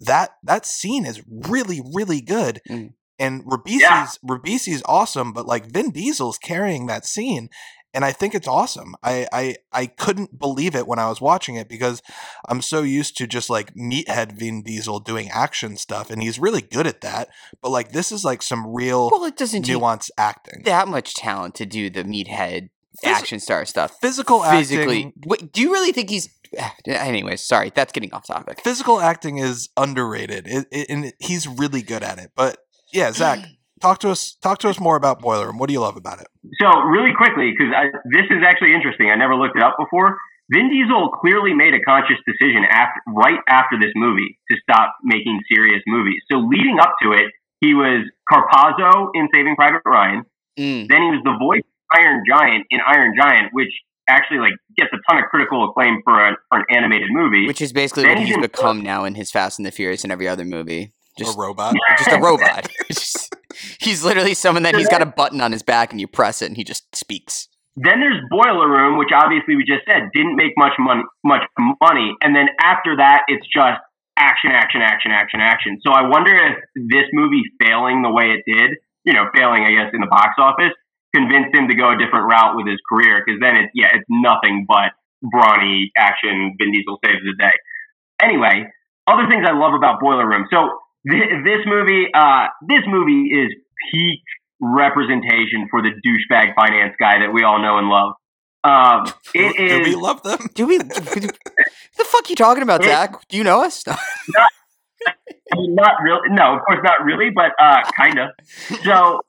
[SPEAKER 1] that that scene is really really good.
[SPEAKER 2] Mm.
[SPEAKER 1] And Ribisi's
[SPEAKER 3] Yeah.
[SPEAKER 1] Ribisi's awesome, but like Vin Diesel's carrying that scene, and I think it's awesome. I, I I couldn't believe it when I was watching it because I'm so used to just like meathead Vin Diesel doing action stuff, and he's really good at that. But like this is like some real
[SPEAKER 2] Well, it doesn't take
[SPEAKER 1] nuanced acting.
[SPEAKER 2] that much talent to do the meathead
[SPEAKER 1] Phys-
[SPEAKER 2] action star stuff.
[SPEAKER 1] Physical
[SPEAKER 2] Physically,
[SPEAKER 1] acting
[SPEAKER 2] Wait, do you really think he's? Anyways, sorry, that's getting off topic.
[SPEAKER 1] physical acting is underrated, it, it, and he's really good at it. But yeah, Zach, talk to us. Talk to us more about Boiler Room. What do you love about it?
[SPEAKER 3] So really quickly, because this is actually interesting. I never looked it up before. Vin Diesel clearly made a conscious decision after, right after this movie to stop making serious movies. So leading up to it, he was Caparzo in Saving Private Ryan.
[SPEAKER 2] Mm.
[SPEAKER 3] Then he was the voice of Iron Giant in Iron Giant, which actually like gets a ton of critical acclaim for, a, for an animated movie.
[SPEAKER 2] Which is basically
[SPEAKER 3] Then
[SPEAKER 2] what
[SPEAKER 3] he's
[SPEAKER 2] he's
[SPEAKER 3] in-
[SPEAKER 2] become now in his Fast and the Furious and every other movie. Just,
[SPEAKER 1] a robot.
[SPEAKER 2] just a robot. Just- he's literally someone that he's got a button on his back and you press it and he just speaks.
[SPEAKER 3] Then there's Boiler Room, which obviously we just said didn't make much money, much money. And then after that, it's just action, action, action, action, action. So I wonder if this movie failing the way it did, you know, failing, I guess, in the box office, convinced him to go a different route with his career. Because then it's yeah, it's nothing but brawny action. Vin Diesel saves the day. Anyway, other things I love about Boiler Room. So this movie, uh, this movie is peak representation for the douchebag finance guy that we all know and love. Um, it
[SPEAKER 1] do we love them?
[SPEAKER 2] Do we? the fuck are you talking about,
[SPEAKER 3] It-
[SPEAKER 2] Zach? Do you know us?
[SPEAKER 3] I mean, not really. No, of course not really, but uh, kind of. So,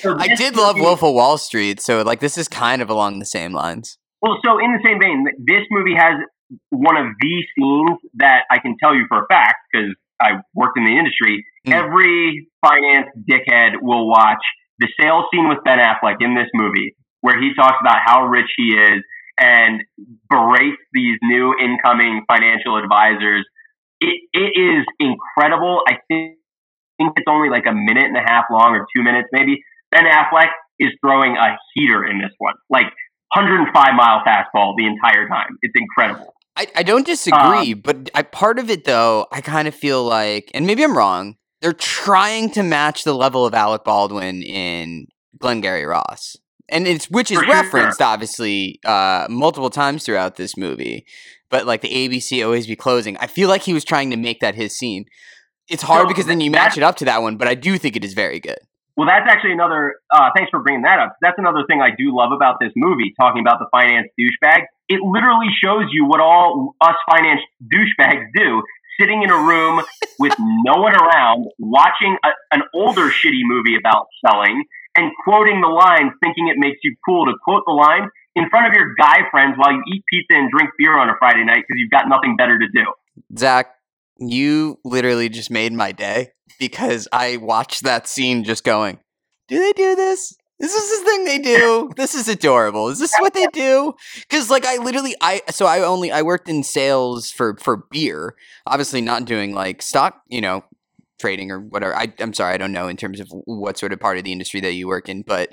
[SPEAKER 3] so
[SPEAKER 2] I
[SPEAKER 3] this
[SPEAKER 2] did love
[SPEAKER 3] movie-
[SPEAKER 2] Wolf of Wall Street, so like this is kind of along the same lines.
[SPEAKER 3] Well, so in the same vein, this movie has one of the scenes that I can tell you for a fact because I worked in the industry.
[SPEAKER 2] Mm.
[SPEAKER 3] Every finance dickhead will watch the sales scene with Ben Affleck in this movie, where he talks about how rich he is and berates these new incoming financial advisors. It, it is incredible. I think, think it's only like a minute and a half long or two minutes maybe. Ben Affleck is throwing a heater in this one. Like 105 mile fastball the entire time. It's incredible.
[SPEAKER 2] I, I don't disagree, but I, part of it though, I kind of feel like, and maybe I'm wrong, they're trying to match the level of Alec Baldwin in Glengarry Ross, and it's which is
[SPEAKER 3] For sure.
[SPEAKER 2] referenced obviously uh, multiple times throughout this movie. But like the ABC always be closing, I feel like he was trying to make that his scene. It's hard
[SPEAKER 3] So
[SPEAKER 2] because then you match it up to that one, but I do think it is very good.
[SPEAKER 3] Well, that's actually another. Uh, thanks for bringing that up. That's another thing I do love about this movie. Talking about the finance douchebag, it literally shows you what all us finance douchebags do. Sitting in a room with no one around, watching a, an older shitty movie about selling, and quoting the lines, thinking it makes you cool to quote the lines in front of your guy friends while you eat pizza and drink beer on a Friday night because you've got nothing better to do.
[SPEAKER 2] Zach, you literally just made my day because I watched that scene just going, Do they do this? Is this the thing they do? This is adorable. Is this what they do? Because like I literally I so I only I worked in sales for for beer, obviously not doing like stock, you know, trading or whatever. I I'm sorry, I don't know in terms of what sort of part of the industry that you work in, but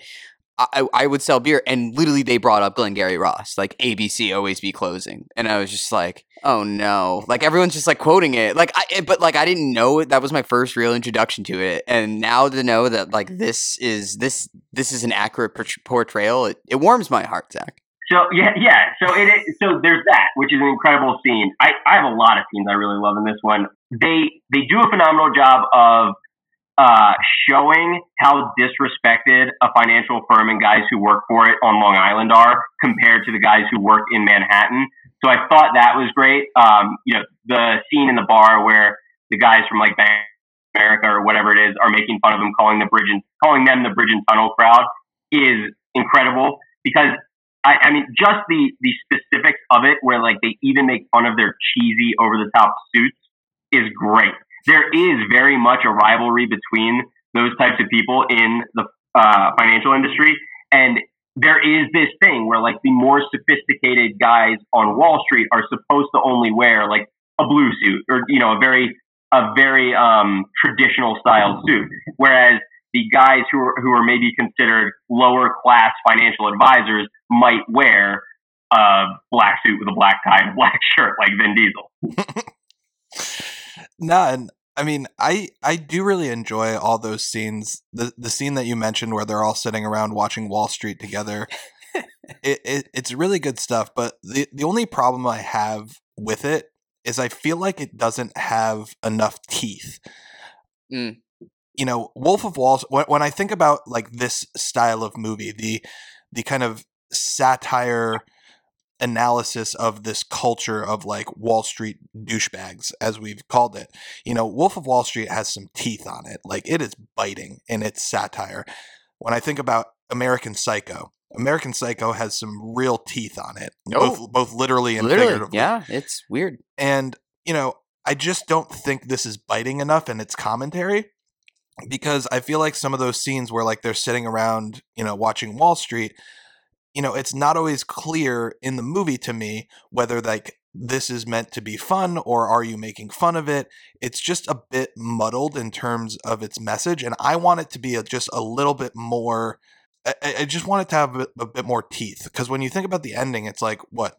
[SPEAKER 2] I, I would sell beer and literally they brought up Glengarry Ross, like ABC always be closing. And I was just like, oh no. Like everyone's just like quoting it. Like I eh, but like I didn't know it. That was my first real introduction to it. And now to know that like this is this this is an accurate portrayal, it, it warms my heart, Zach.
[SPEAKER 3] So yeah, yeah. So it is, so there's that, which is an incredible scene. I, I have a lot of scenes I really love in this one. They they do a phenomenal job of uh, showing how disrespected a financial firm and guys who work for it on Long Island are compared to the guys who work in Manhattan. So I thought that was great. Um, you know, the scene in the bar where the guys from like Bank America or whatever it is are making fun of them, calling the bridge and calling them the bridge and tunnel crowd is incredible because I, I mean, just the the specifics of it, where like they even make fun of their cheesy, over the top suits, is great. There is very much a rivalry between those types of people in the uh, financial industry, and there is this thing where like the more sophisticated guys on Wall Street are supposed to only wear like a blue suit or you know a very a very um, traditional style suit, whereas the guys who are, who are maybe considered lower class financial advisors might wear a black suit with a black tie and a black shirt like Vin Diesel.
[SPEAKER 1] nah, and I mean, I I do really enjoy all those scenes. The the scene that you mentioned where they're all sitting around watching Wall Street together. it, it it's really good stuff, but the the only problem I have with it is I feel like it doesn't have enough teeth.
[SPEAKER 2] Mm.
[SPEAKER 1] You know, Wolf of Walls. When, when I think about like this style of movie, the the kind of satire analysis of this culture of like Wall Street douchebags, as we've called it. You know, Wolf of Wall Street has some teeth on it. Like it is biting in its satire. When I think about American Psycho, American Psycho has some real teeth on it,
[SPEAKER 2] Oh.
[SPEAKER 1] both both literally and
[SPEAKER 2] Literally,
[SPEAKER 1] figuratively.
[SPEAKER 2] yeah, it's weird.
[SPEAKER 1] And you know, I just don't think this is biting enough in its commentary because I feel like some of those scenes where like they're sitting around, you know, watching Wall Street, you know, it's not always clear in the movie to me whether like this is meant to be fun or are you making fun of it? It's just a bit muddled in terms of its message and I want it to be a, just a little bit more I, I I just want it to have a bit, a bit more teeth because when you think about the ending, it's like what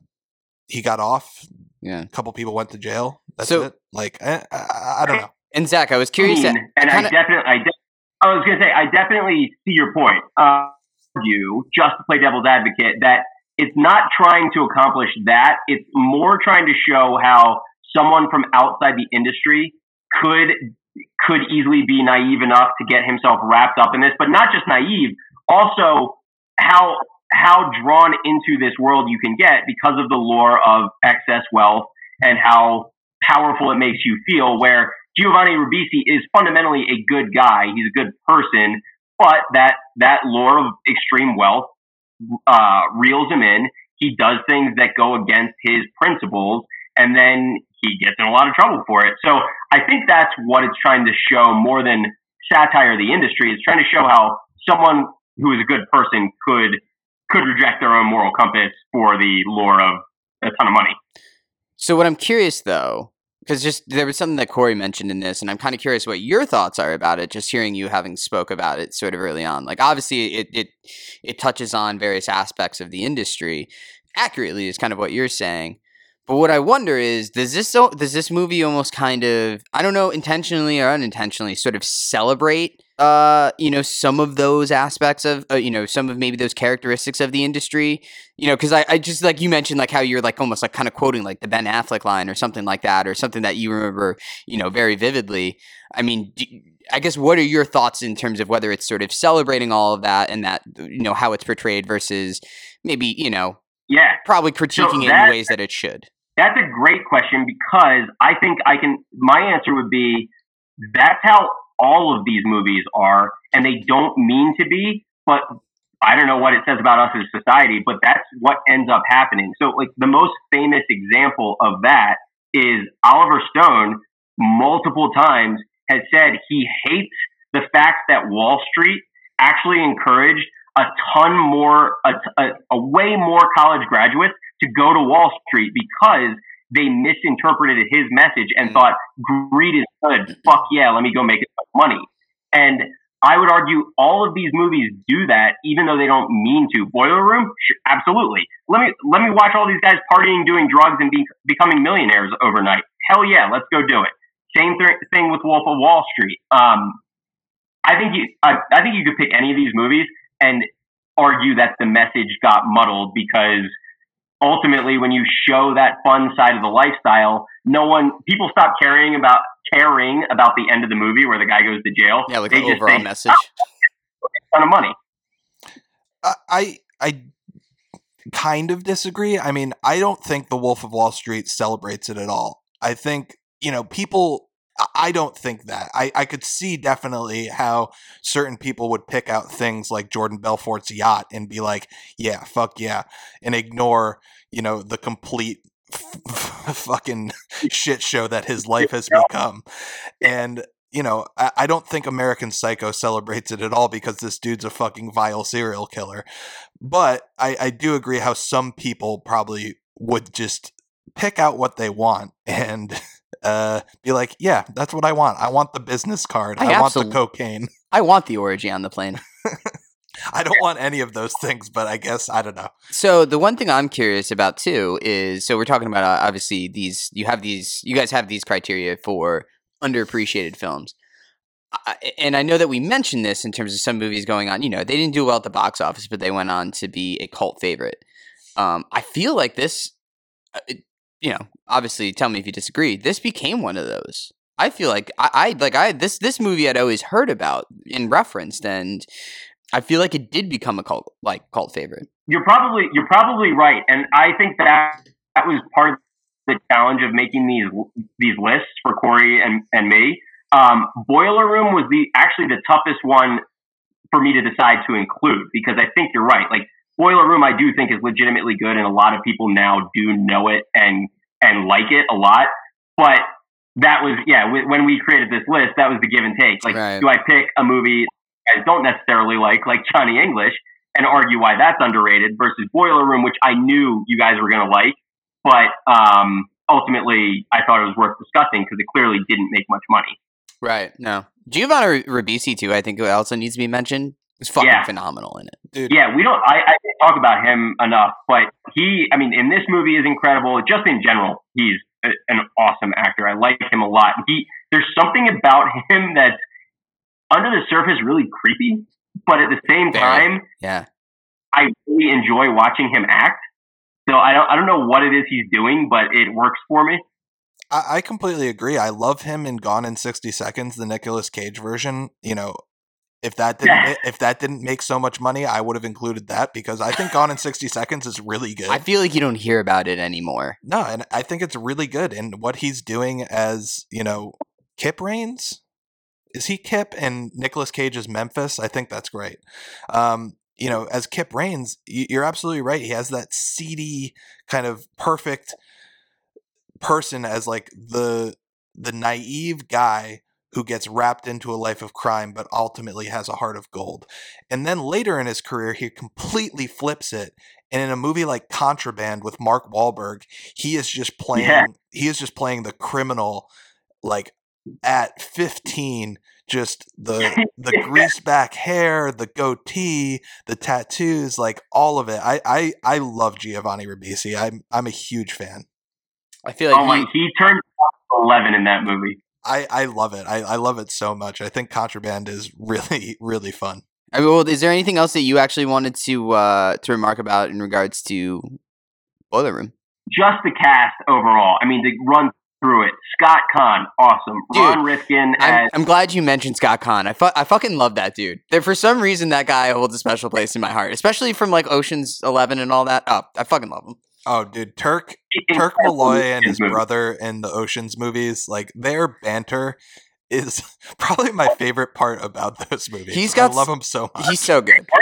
[SPEAKER 1] he got off,
[SPEAKER 2] Yeah.
[SPEAKER 1] a couple people went to jail. That's
[SPEAKER 2] So-
[SPEAKER 1] it. Like I, I, I don't know.
[SPEAKER 2] And Zach, I was curious.
[SPEAKER 3] mean,
[SPEAKER 2] that-
[SPEAKER 3] and
[SPEAKER 2] kinda-
[SPEAKER 3] I definitely, I, de- I was going to say, I definitely see your point. Uh, just to play devil's advocate that it's not trying to accomplish that. It's more trying to show how someone from outside the industry could could easily be naive enough to get himself wrapped up in this, but not just naive, also how how drawn into this world you can get because of the lure of excess wealth and how powerful it makes you feel. Where Giovanni Ribisi is fundamentally a good guy, he's a good person, but that that lure of extreme wealth uh, reels him in. He does things that go against his principles, and then he gets in a lot of trouble for it. So I think that's what it's trying to show more than satire of the industry. It's trying to show how someone who is a good person could could reject their own moral compass for the lure of a ton of money.
[SPEAKER 2] So what I'm curious though, because just there was something that Corey mentioned in this, and I'm kind of curious what your thoughts are about it. Just hearing you having spoke about it sort of early on, like obviously it it it touches on various aspects of the industry accurately, is kind of what you're saying. But what I wonder is, does this does this movie almost kind of I don't know intentionally or unintentionally sort of celebrate uh you know some of those aspects of uh, you know some of maybe those characteristics of the industry? You know because I, I just like you mentioned like how you're like almost like kind of quoting like the ben affleck line or something like that or something that you remember you know very vividly. I mean do, i guess what are your thoughts in terms of whether it's sort of celebrating all of that and that you know how it's portrayed versus maybe you know
[SPEAKER 3] Yeah,
[SPEAKER 2] probably critiquing it in ways that it should
[SPEAKER 3] That's a great question because I think I can. My answer would be that's how all of these movies are, and they don't mean to be, but I don't know what it says about us as a society, but that's what ends up happening. So, like, the most famous example of that is Oliver Stone, multiple times, has said he hates the fact that Wall Street actually encouraged a ton more, a, a, a way more college graduates to go to Wall Street because they misinterpreted his message and
[SPEAKER 2] Mm.
[SPEAKER 3] thought greed is good. Fuck yeah, let me go make some money. And I would argue all of these movies do that, even though they don't mean to. Boiler Room, absolutely. Let me let me watch all these guys partying, doing drugs, and be, becoming millionaires overnight. Hell yeah, let's go do it. Same th- thing with Wolf of Wall Street. Um, I think you I, I think you could pick any of these movies and argue that the message got muddled because ultimately when you show that fun side of the lifestyle, no one people stop caring about caring about the end of the movie where the guy goes to jail.
[SPEAKER 2] yeah like
[SPEAKER 3] they
[SPEAKER 2] the
[SPEAKER 3] just
[SPEAKER 2] overall
[SPEAKER 3] say,
[SPEAKER 2] message
[SPEAKER 3] "Oh, ton of money.
[SPEAKER 1] I, I I kind of disagree. I mean, I don't think The Wolf of Wall Street celebrates it at all. I think you know people. I- don't think that. I, I could see definitely how certain people would pick out things like Jordan Belfort's yacht and be like, yeah, fuck yeah, and ignore, you know, the complete f- fucking shit show that his life has become. And, you know, I, I don't think American Psycho celebrates it at all because this dude's a fucking vile serial killer. But I, I do agree how some people probably would just pick out what they want and uh, be like, yeah, that's what I want. I want the business card.
[SPEAKER 2] I
[SPEAKER 1] I, want the cocaine.
[SPEAKER 2] I want the orgy on the plane.
[SPEAKER 1] I don't want any of those things, but I guess I don't know.
[SPEAKER 2] So the one thing I'm curious about too is so we're talking about uh, obviously these you have these you guys have these criteria for underappreciated films. I, and I know that we mentioned this in terms of some movies going on. You know, they didn't do well at the box office, but they went on to be a cult favorite. Um, I feel like this, uh, you know, obviously, tell me if you disagree. This became one of those. I feel like I, I like I this this movie I'd always heard about and referenced, and I feel like it did become a cult like cult favorite.
[SPEAKER 3] you're probably you're probably right, and I think that that was part of the challenge of making these these lists for Corey and and me. Um, Boiler Room was the actually the toughest one for me to decide to include because I think you're right. Like Boiler Room, I do think is legitimately good, and a lot of people now do know it and and like it a lot. But that was yeah. wh- When we created this list, that was the give and take. Like,
[SPEAKER 2] Right.
[SPEAKER 3] do I pick a movie I don't necessarily like, like Johnny English, and argue why that's underrated versus Boiler Room, which I knew you guys were going to like, but um, ultimately I thought it was worth discussing because it clearly didn't make much money.
[SPEAKER 2] Right. No. Giovanni Ribisi too. I think also needs to be mentioned. Was fucking
[SPEAKER 3] Yeah.
[SPEAKER 2] phenomenal in it.
[SPEAKER 1] Dude,
[SPEAKER 3] Yeah, we don't. I, I didn't talk about him enough, but he. I mean, in this movie is incredible. Just in general, he's a, an awesome actor. I like him a lot. He there's something about him that's under the surface really creepy, but at the same
[SPEAKER 2] Very.
[SPEAKER 3] time,
[SPEAKER 2] Yeah.
[SPEAKER 3] I really enjoy watching him act. So I don't I don't know what it is he's doing, but it works for me.
[SPEAKER 1] I, I completely agree. I love him in Gone in 60 Seconds, the Nicolas Cage version. You know, if that didn't
[SPEAKER 3] Yeah.
[SPEAKER 1] if that didn't make so much money, I would have included that because I think Gone in 60 Seconds is really good.
[SPEAKER 2] I feel like you don't hear about it anymore.
[SPEAKER 1] no, and I think it's really good. And what he's doing as, you know, Kip Raines? Is he Kip and Nicolas Cage is Memphis? I think that's great. Um, you know, as Kip Raines, you're absolutely right. He has that seedy kind of perfect person as like the the naive guy who gets wrapped into a life of crime but ultimately has a heart of gold. And then later in his career he completely flips it and in a movie like Contraband with Mark Wahlberg, he is just playing
[SPEAKER 3] Yeah.
[SPEAKER 1] he is just playing the criminal like at 15 just the the greased back hair, the goatee, the tattoos, like all of it. I I I love Giovanni Ribisi. I'm I'm a huge fan.
[SPEAKER 2] I feel like
[SPEAKER 3] oh my,
[SPEAKER 2] you-
[SPEAKER 3] he turned eleven in that movie.
[SPEAKER 1] I, I love it. I, I love it so much. I think Contraband is really, really fun.
[SPEAKER 2] I mean, well, is there anything else that you actually wanted to uh, to remark about in regards to Boiler Room?
[SPEAKER 3] Just the cast overall. I mean, to run through it. Scott Caan, awesome.
[SPEAKER 2] Dude,
[SPEAKER 3] Ron Rifkin
[SPEAKER 2] I'm,
[SPEAKER 3] as
[SPEAKER 2] I'm glad you mentioned Scott Caan. I, fu- I fucking love that dude. There, for some reason, that guy holds a special place in my heart, especially from like Ocean's Eleven and all that. Oh, I fucking love him.
[SPEAKER 1] Oh, dude, Turk Turk Malloy and his brother in the Ocean's movies, like their banter is probably my favorite part about those movies.
[SPEAKER 2] He's got
[SPEAKER 1] I love him so much.
[SPEAKER 2] He's so good.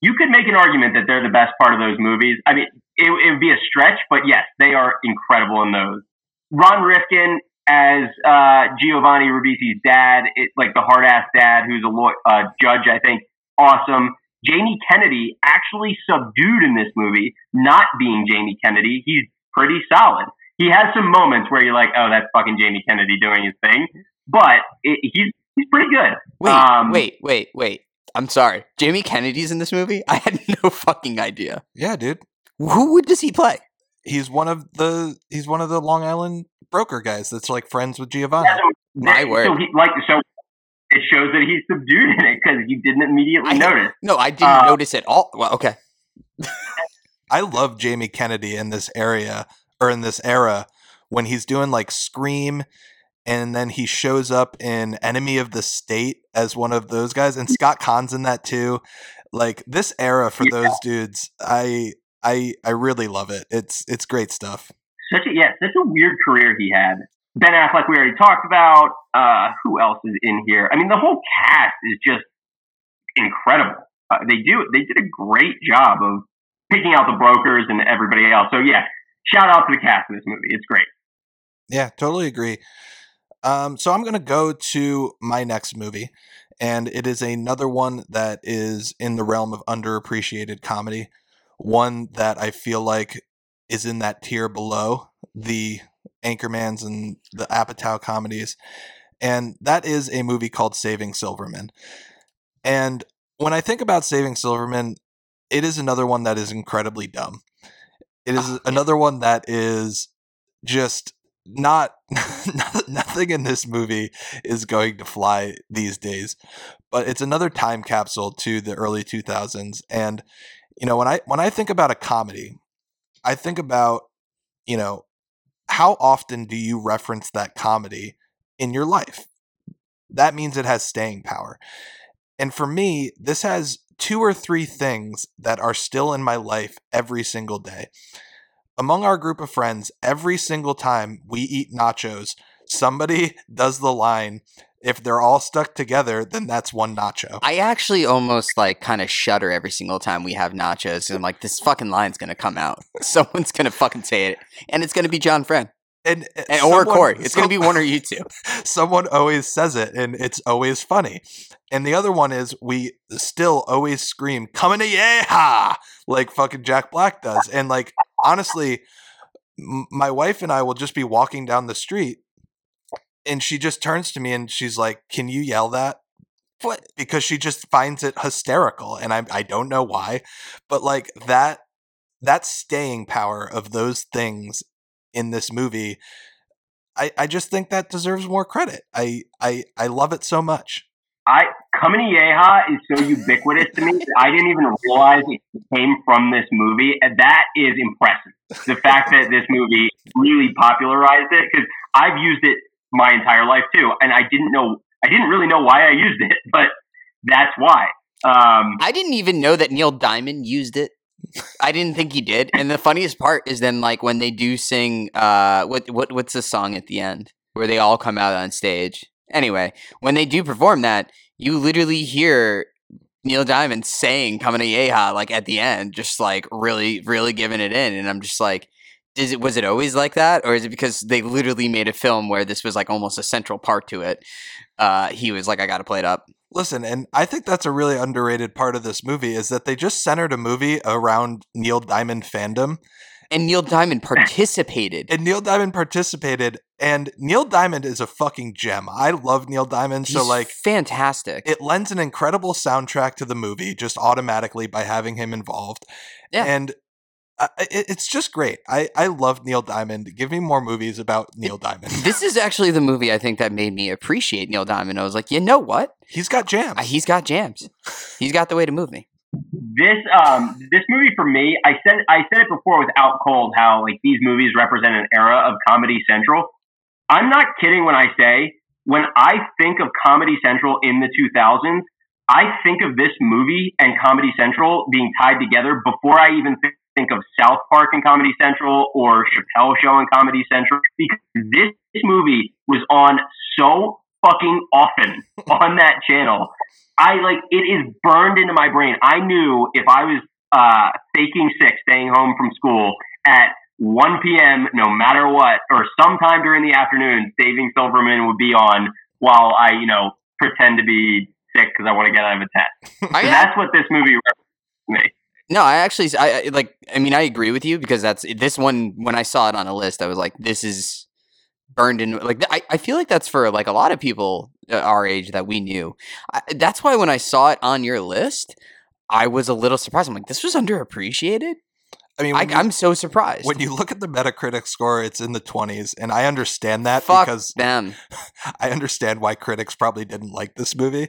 [SPEAKER 3] You could make an argument that they're the best part of those movies. I mean, it, it would be a stretch, but yes, they are incredible in those. Ron Rifkin as uh, Giovanni Ribisi's dad, it, like the hard ass dad who's a law- uh, judge, I think, awesome. Jamie Kennedy actually subdued in this movie, not being Jamie Kennedy. He's pretty solid. He has some moments where you're like, oh, that's fucking Jamie Kennedy doing his thing, but it, he's he's pretty good.
[SPEAKER 2] Wait,
[SPEAKER 3] Um,
[SPEAKER 2] wait, wait, wait. I'm sorry. Jamie Kennedy's in this movie. I had no fucking idea.
[SPEAKER 1] yeah, dude.
[SPEAKER 2] Who does he play?
[SPEAKER 1] He's one of the he's one of the Long Island broker guys that's like friends with Giovanni.
[SPEAKER 3] Yeah, so
[SPEAKER 2] My
[SPEAKER 3] that-
[SPEAKER 2] word.
[SPEAKER 3] So he like so it shows that he's subdued in it because you didn't immediately
[SPEAKER 2] I-
[SPEAKER 3] notice.
[SPEAKER 2] No, I didn't
[SPEAKER 3] Uh,
[SPEAKER 2] notice at all. Well, okay.
[SPEAKER 1] I love Jamie Kennedy in this area or in this era when he's doing like Scream and then he shows up in Enemy of the State as one of those guys and Scott Caan's in that too. Like this era for
[SPEAKER 3] Yeah.
[SPEAKER 1] those dudes, I I I really love it. It's it's great stuff.
[SPEAKER 3] Such a yeah, such a weird career he had. Ben Affleck, we already talked about. Uh, who else is in here? I mean, the whole cast is just incredible. Uh, they do they did a great job of picking out the brokers and everybody else. So yeah, shout out to the cast of this movie. It's great.
[SPEAKER 1] Yeah, totally agree. Um, so I'm going to go to my next movie, and it is another one that is in the realm of underappreciated comedy. One that I feel like is in that tier below the Anchormans and the Apatow comedies. And that is a movie called Saving Silverman. And when I think about Saving Silverman, it is another one that is incredibly dumb. It is ah, another one that is just not nothing in this movie is going to fly these days but it's another time capsule to the early 2000s and you know when i when i think about a comedy i think about you know how often do you reference that comedy in your life? That means it has staying power. And for me this has two or three things that are still in my life every single day. Among our group of friends, every single time we eat nachos, somebody does the line, if they're all stuck together, then that's one nacho.
[SPEAKER 2] I actually almost like kind of shudder every single time we have nachos. And I'm like, this fucking line's gonna come out. Someone's gonna fucking say it, and it's gonna be John Friend
[SPEAKER 1] And, uh,
[SPEAKER 2] and, or Corey. It's gonna be one or you two.
[SPEAKER 1] someone always says it and it's always funny. And the other one is we still always scream, coming to yeah, like fucking Jack Black does. And like, honestly, m- my wife and I will just be walking down the street and she just turns to me and she's like, can you yell that?
[SPEAKER 2] What?
[SPEAKER 1] Because she just finds it hysterical. And I, I don't know why, but like that, that staying power of those things in this movie I, I just think that deserves more credit. I, I I love it so much.
[SPEAKER 3] I Kamini Yeha is so ubiquitous to me that I didn't even realize it came from this movie, and that is impressive. The fact that this movie really popularized it because I've used it my entire life too, and I didn't know I didn't really know why I used it, but that's why. Um,
[SPEAKER 2] I didn't even know that Neil Diamond used it. I didn't think he did. And the funniest part is then like when they do sing uh what what what's the song at the end where they all come out on stage. Anyway, when they do perform that, you literally hear Neil Diamond saying "Coming to Yeha" like at the end, just like really, really giving it in, and I'm just like, is it was it always like that, or is it because they literally made a film where this was like almost a central part to it? Uh, he was like, I got to play it up.
[SPEAKER 1] Listen, and I think that's a really underrated part of this movie is that they just centered a movie around Neil Diamond fandom.
[SPEAKER 2] And Neil Diamond participated.
[SPEAKER 1] And Neil Diamond participated, and Neil Diamond is a fucking gem. I love Neil Diamond, so like
[SPEAKER 2] fantastic.
[SPEAKER 1] it lends an incredible soundtrack to the movie just automatically by having him involved.
[SPEAKER 2] Yeah.
[SPEAKER 1] And I, it, it's just great. I, I love Neil Diamond. Give me more movies about Neil Diamond.
[SPEAKER 2] this is actually the movie I think that made me appreciate Neil Diamond. I was like, you know what?
[SPEAKER 1] He's got jams.
[SPEAKER 2] He's got jams. He's got the way to move me.
[SPEAKER 3] this um this movie for me, I said I said it before with Out Cold how like these movies represent an era of Comedy Central. I'm not kidding when I say when I think of Comedy Central in the 2000s, I think of this movie and Comedy Central being tied together before I even thi- think of South Park and Comedy Central or Chappelle Show and Comedy Central because this movie was on so fucking often on that channel. I like it is burned into my brain. I knew if I was uh, faking sick, staying home from school at 1 p.m., no matter what, or sometime during the afternoon, Saving Silverman would be on while I, you know, pretend to be sick because I want to get out of a test. So that's what this movie represents to me.
[SPEAKER 2] No, I actually, I I- like. I mean, I agree with you because that's this one. When I saw it on a list, I was like, this is burned in. Like, I, I feel like that's for like a lot of people uh, our age that we knew. I, that's why when I saw it on your list, I was a little surprised. I'm like, this was underappreciated.
[SPEAKER 1] I mean,
[SPEAKER 2] I, I'm so surprised.
[SPEAKER 1] when you look at the Metacritic score, it's in the 20s, and I understand that
[SPEAKER 2] Fuck
[SPEAKER 1] because
[SPEAKER 2] them.
[SPEAKER 1] I understand why critics probably didn't like this movie.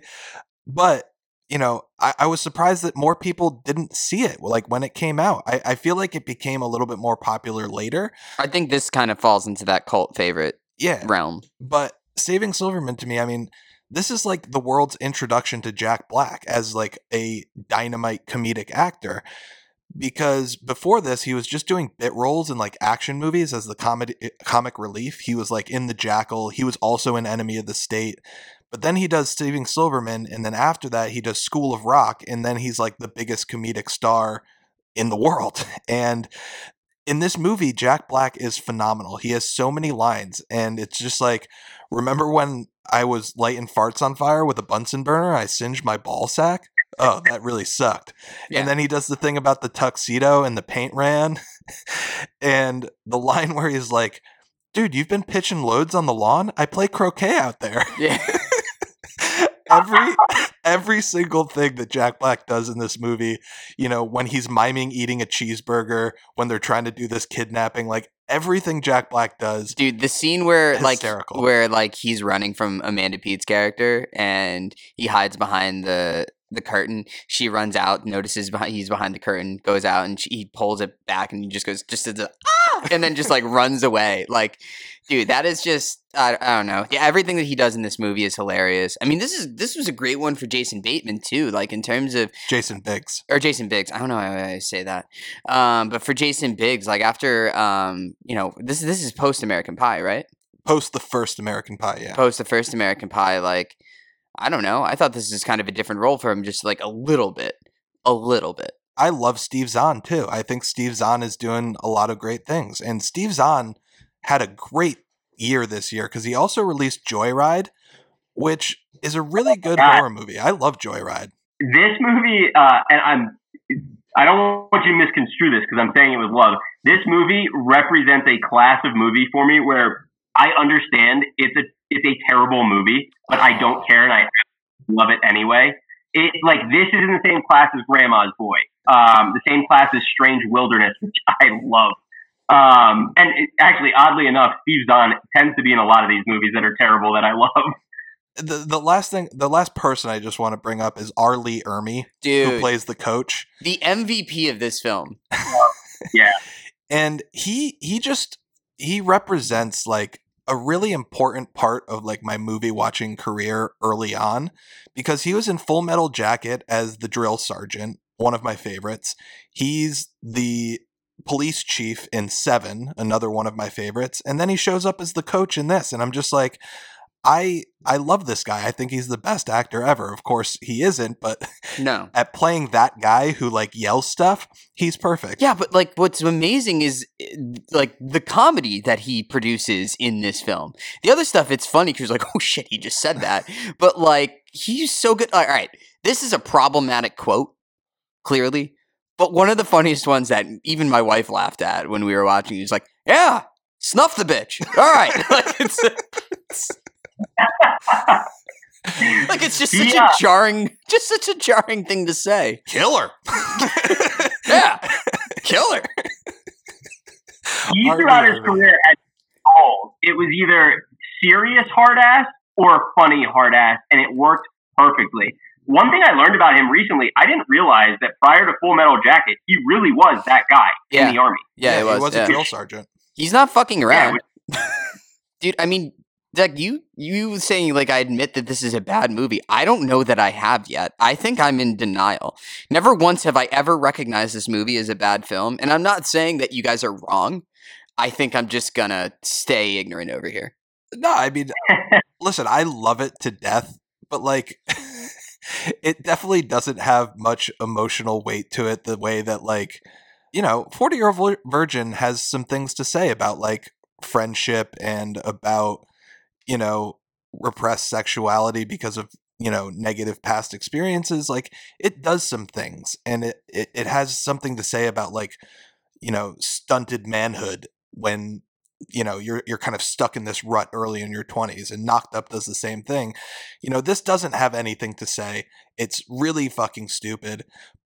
[SPEAKER 1] But, you know, I, I was surprised that more people didn't see it like when it came out. I, I feel like it became a little bit more popular later.
[SPEAKER 2] I think this kind of falls into that cult favorite
[SPEAKER 1] Yeah.
[SPEAKER 2] realm.
[SPEAKER 1] But Saving Silverman to me, I mean, this is like the world's introduction to Jack Black as like a dynamite comedic actor. Because before this, he was just doing bit roles in like action movies as the comedy eh, comic relief. He was like in The Jackal. He was also an Enemy of the State. But then he does Saving Silverman, and then after that, he does School of Rock, and then he's like the biggest comedic star in the world. And in this movie, Jack Black is phenomenal. He has so many lines, and it's just like, remember when I was lighting farts on fire with a Bunsen burner? I singed my ball sack. Oh, that really sucked.
[SPEAKER 2] Yeah.
[SPEAKER 1] And then he does the thing about the tuxedo and the paint ran, and the line where he's like, dude, you've been pitching loads on the lawn. I play croquet out there.
[SPEAKER 2] Yeah.
[SPEAKER 1] every every single thing that Jack Black does in this movie, you know, when he's miming eating a cheeseburger, when they're trying to do this kidnapping, like everything Jack Black does.
[SPEAKER 2] Dude, the scene where like where like he's running from Amanda Peet's character and he hides behind the the curtain. She runs out, notices behind he's behind the curtain, goes out and she, he pulls it back and he just goes just as a ah, and then just like runs away. Like, dude, that is just I, I don't know. Yeah, everything that he does in this movie is hilarious. I mean, this is this was a great one for Jason Bateman too. Like in terms of
[SPEAKER 1] Jason Biggs.
[SPEAKER 2] or Jason Biggs. I don't know how I say that. Um, but for Jason Biggs, like after um, you know, this this is post American Pie, right?
[SPEAKER 1] Post the first American Pie, yeah.
[SPEAKER 2] Post the first American Pie, like I don't know. I thought this is kind of a different role for him, just like a little bit, a little bit.
[SPEAKER 1] I love Steve Zahn too. I think Steve Zahn is doing a lot of great things. And Steve Zahn had a great year this year because he also released Joyride, which is a really good
[SPEAKER 3] God.
[SPEAKER 1] horror movie. I love Joyride.
[SPEAKER 3] this movie, uh, and I'm, I don't want you to misconstrue this because I'm saying it with love. This movie represents a class of movie for me where I understand it's a it's a terrible movie, but I don't care and I love it anyway. It like this is in the same class as Grandma's Boy, um, the same class as Strange Wilderness, which I love. Um, and it, actually, oddly enough, Steve Zahn tends to be in a lot of these movies that are terrible that I love.
[SPEAKER 1] The the last thing the last person I just want to bring up is R. Lee Ermey, who plays the coach.
[SPEAKER 2] the MVP of this film.
[SPEAKER 3] Yeah.
[SPEAKER 1] and he he just he represents like a really important part of like my movie watching career early on because he was in Full Metal Jacket as the drill sergeant, one of my favorites. He's the police chief in 7, another one of my favorites, and then he shows up as the coach in this and I'm just like I I love this guy. I think he's the best actor ever. Of course, he isn't, but
[SPEAKER 2] No.
[SPEAKER 1] at playing that guy who like yells stuff, he's perfect.
[SPEAKER 2] Yeah, but like what's amazing is eh, like the comedy that he produces in this film. The other stuff, it's funny because like, oh shit, he just said that. but like, he's so good. All right, this is a problematic quote, clearly. But one of the funniest ones that even my wife laughed at when we were watching, he's like, "Yeah, snuff the bitch." All right, like it's, it's like it's just such
[SPEAKER 3] Yeah.
[SPEAKER 2] a jarring, just such a jarring thing to say.
[SPEAKER 1] Killer.
[SPEAKER 2] Yeah, killer.
[SPEAKER 3] he
[SPEAKER 1] Hard
[SPEAKER 3] throughout his career had roles. It was either serious hard ass or funny hard ass, and it worked perfectly. One thing I learned about him recently, I didn't realize that prior to Full Metal Jacket, he really was that guy
[SPEAKER 2] Yeah.
[SPEAKER 3] in the army.
[SPEAKER 2] Yeah, it was.
[SPEAKER 1] he was
[SPEAKER 2] yeah.
[SPEAKER 1] a drill sergeant.
[SPEAKER 2] He's not fucking
[SPEAKER 3] Yeah,
[SPEAKER 2] around. Dude, I mean, Doug, you you saying like I admit that this is a bad movie. I don't know that I have yet. I think I'm in denial. Never once have I ever recognized this movie as a bad film, and I'm not saying that you guys are wrong. I think I'm just gonna stay ignorant over here.
[SPEAKER 1] No, I mean, listen, I love it to death, but like, it definitely doesn't have much emotional weight to it the way that, like, you know, 40 Year Old Virgin has some things to say about, like, friendship and about, you know, repressed sexuality because of, you know, negative past experiences. Like, it does some things and it, it, it has something to say about, like, you know, stunted manhood when you know you're you're kind of stuck in this rut early in your 20s and knocked up does the same thing you know this doesn't have anything to say it's really fucking stupid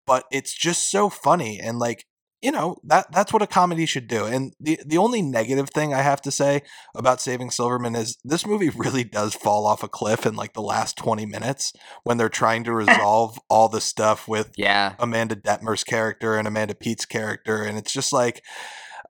[SPEAKER 1] but it's just so funny and like you know that that's what a comedy should do and the the only negative thing i have to say about saving silverman is this movie really does fall off a cliff in like the last 20 minutes when they're trying to resolve all the stuff with
[SPEAKER 2] Yeah,
[SPEAKER 1] Amanda Detmer's character and Amanda Peet's character, and it's just like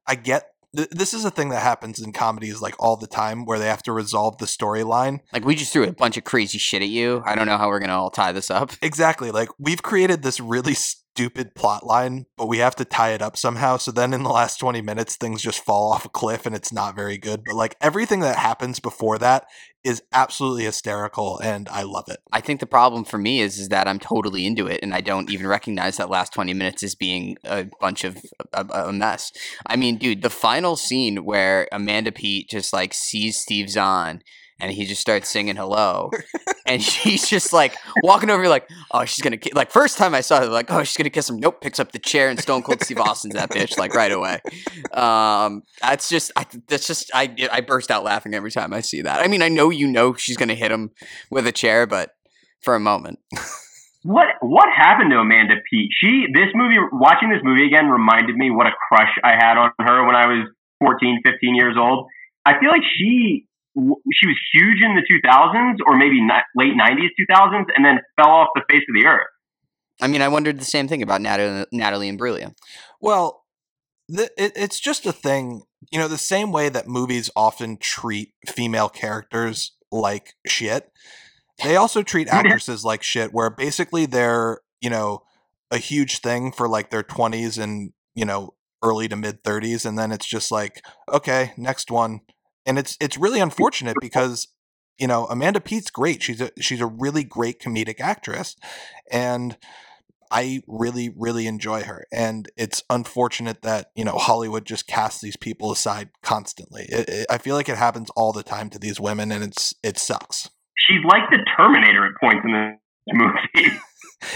[SPEAKER 1] I get th- this is a thing that happens in comedies like all the time where they have to resolve the storyline.
[SPEAKER 2] like we just threw a bunch of crazy shit at you. I don't know how we're gonna all tie this up.
[SPEAKER 1] Exactly, like we've created this really stupid plot line, but we have to tie it up somehow. So then in the last 20 minutes things just fall off a cliff and it's not very good. But like everything that happens before that is absolutely hysterical and I love it.
[SPEAKER 2] I think the problem for me is is that I'm totally into it, and I don't even recognize that last 20 minutes as being a bunch of a, a mess. I mean, dude, the final scene where Amanda Peet just like sees Steve Zahn and he just starts singing hello and she's just like walking over like oh she's gonna ki-. like first time i saw her like oh she's gonna kiss him nope picks up the chair and stone cold steve austin's that bitch like right away um that's just i that's just i i burst out laughing every time i see that i mean i know you know she's gonna hit him with a chair but for a moment
[SPEAKER 3] what what happened to Amanda Peet? She this movie watching this movie again reminded me what a crush I had on her when I was 14, 15 years old. I feel like she she was huge in the 2000s or maybe not, late 90s 2000s and then fell off the face of the earth.
[SPEAKER 2] I mean, I wondered the same thing about Natalie, Natalie Imbruglia.
[SPEAKER 1] Well, the, it, it's just a thing, you know, the same way that movies often treat female characters like shit they also treat actresses like shit, where basically they're, you know, a huge thing for like their 20s and, you know, early to mid 30s and then it's just like, okay, next one. And it's it's really unfortunate because you know, Amanda Peet's great. She's a she's a really great comedic actress and I really, really enjoy her. And it's unfortunate that, you know, Hollywood just casts these people aside constantly. It, it, I feel like it happens all the time to these women and it's it sucks
[SPEAKER 3] she's like the Terminator at points in the movie.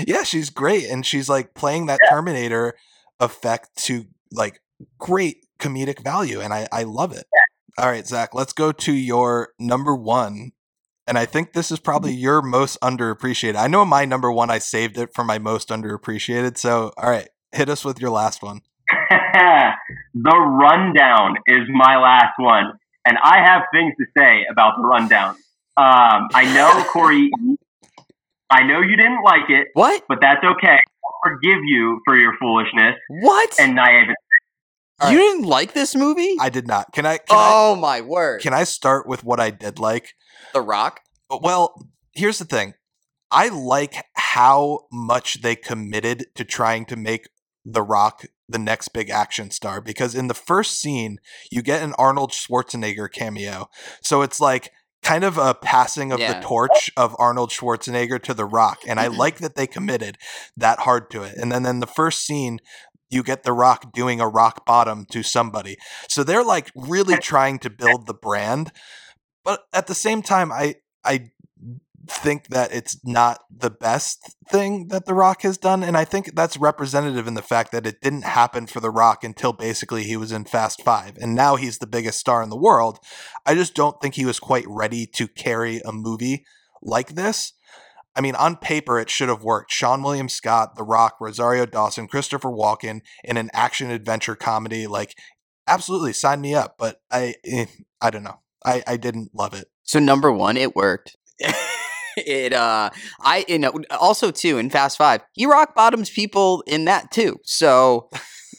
[SPEAKER 1] yeah, she's great, and she's like playing that yeah. Terminator effect to like great comedic value, and I I love it. Yeah. All right, Zach, let's go to your number one. And I think this is probably mm-hmm. your most underappreciated. I know my number one, I saved it for my most underappreciated. So, all right, hit us with your last one.
[SPEAKER 3] the Rundown is my last one. And I have things to say about the Rundown. Um, I know, Corey. I know you didn't like it.
[SPEAKER 2] What?
[SPEAKER 3] But that's okay. I'll forgive you for your foolishness.
[SPEAKER 2] What?
[SPEAKER 3] And naivety.
[SPEAKER 2] You didn't like this movie?
[SPEAKER 1] I did not. Can I? Can
[SPEAKER 2] oh
[SPEAKER 1] I,
[SPEAKER 2] my word!
[SPEAKER 1] Can I start with what I did like?
[SPEAKER 2] The Rock.
[SPEAKER 1] Uh, well, here's the thing. I like how much they committed to trying to make The Rock the next big action star because in the first scene you get an Arnold Schwarzenegger cameo. So it's like kind of a passing of yeah. the torch of Arnold Schwarzenegger to The Rock. And I like that they committed that hard to it. And then in the first scene, you get The Rock doing a rock bottom to somebody. So they're like really trying to build the brand. But at the same time, I I think that it's not the best thing that The Rock has done. And I think that's representative in the fact that it didn't happen for The Rock until basically he was in Fast Five. And now he's the biggest star in the world. I just don't think he was quite ready to carry a movie like this. I mean, on paper, it should have worked. Seann William Scott, The Rock, Rosario Dawson, Christopher Walken in an action adventure comedy. Like, absolutely sign me up. But I, eh, I don't know. I, I didn't love it.
[SPEAKER 2] So number one, it worked. it uh I you know also too in Fast Five, he rock bottoms people in that too. So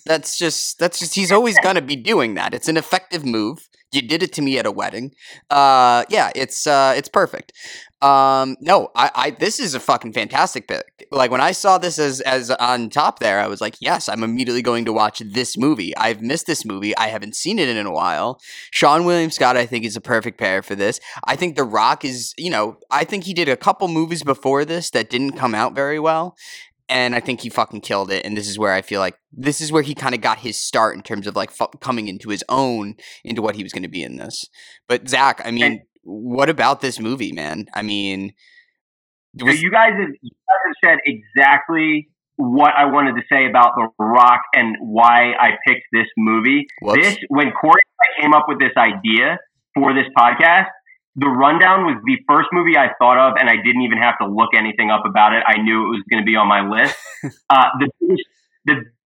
[SPEAKER 2] that's just that's just he's always gonna be doing that. It's an effective move. You did it to me at a wedding. Uh yeah, it's uh it's perfect. Um, no, I, I, this is a fucking fantastic pick. Like when I saw this as, as on top there, I was like, yes, I'm immediately going to watch this movie. I've missed this movie. I haven't seen it in a while. Seann William Scott, I think, is a perfect pair for this. I think The Rock is, you know, I think he did a couple movies before this that didn't come out very well. And I think he fucking killed it. And this is where I feel like this is where he kind of got his start in terms of like fu- coming into his own into what he was going to be in this. But Zach, I mean, and- what about this movie, man? I mean,
[SPEAKER 3] was- so you guys have, you guys have said exactly what I wanted to say about The Rock and why I picked this movie. Whoops. This when Corey came up with this idea for this podcast, The Rundown was the first movie I thought of, and I didn't even have to look anything up about it. I knew it was going to be on my list. uh, the biggest, the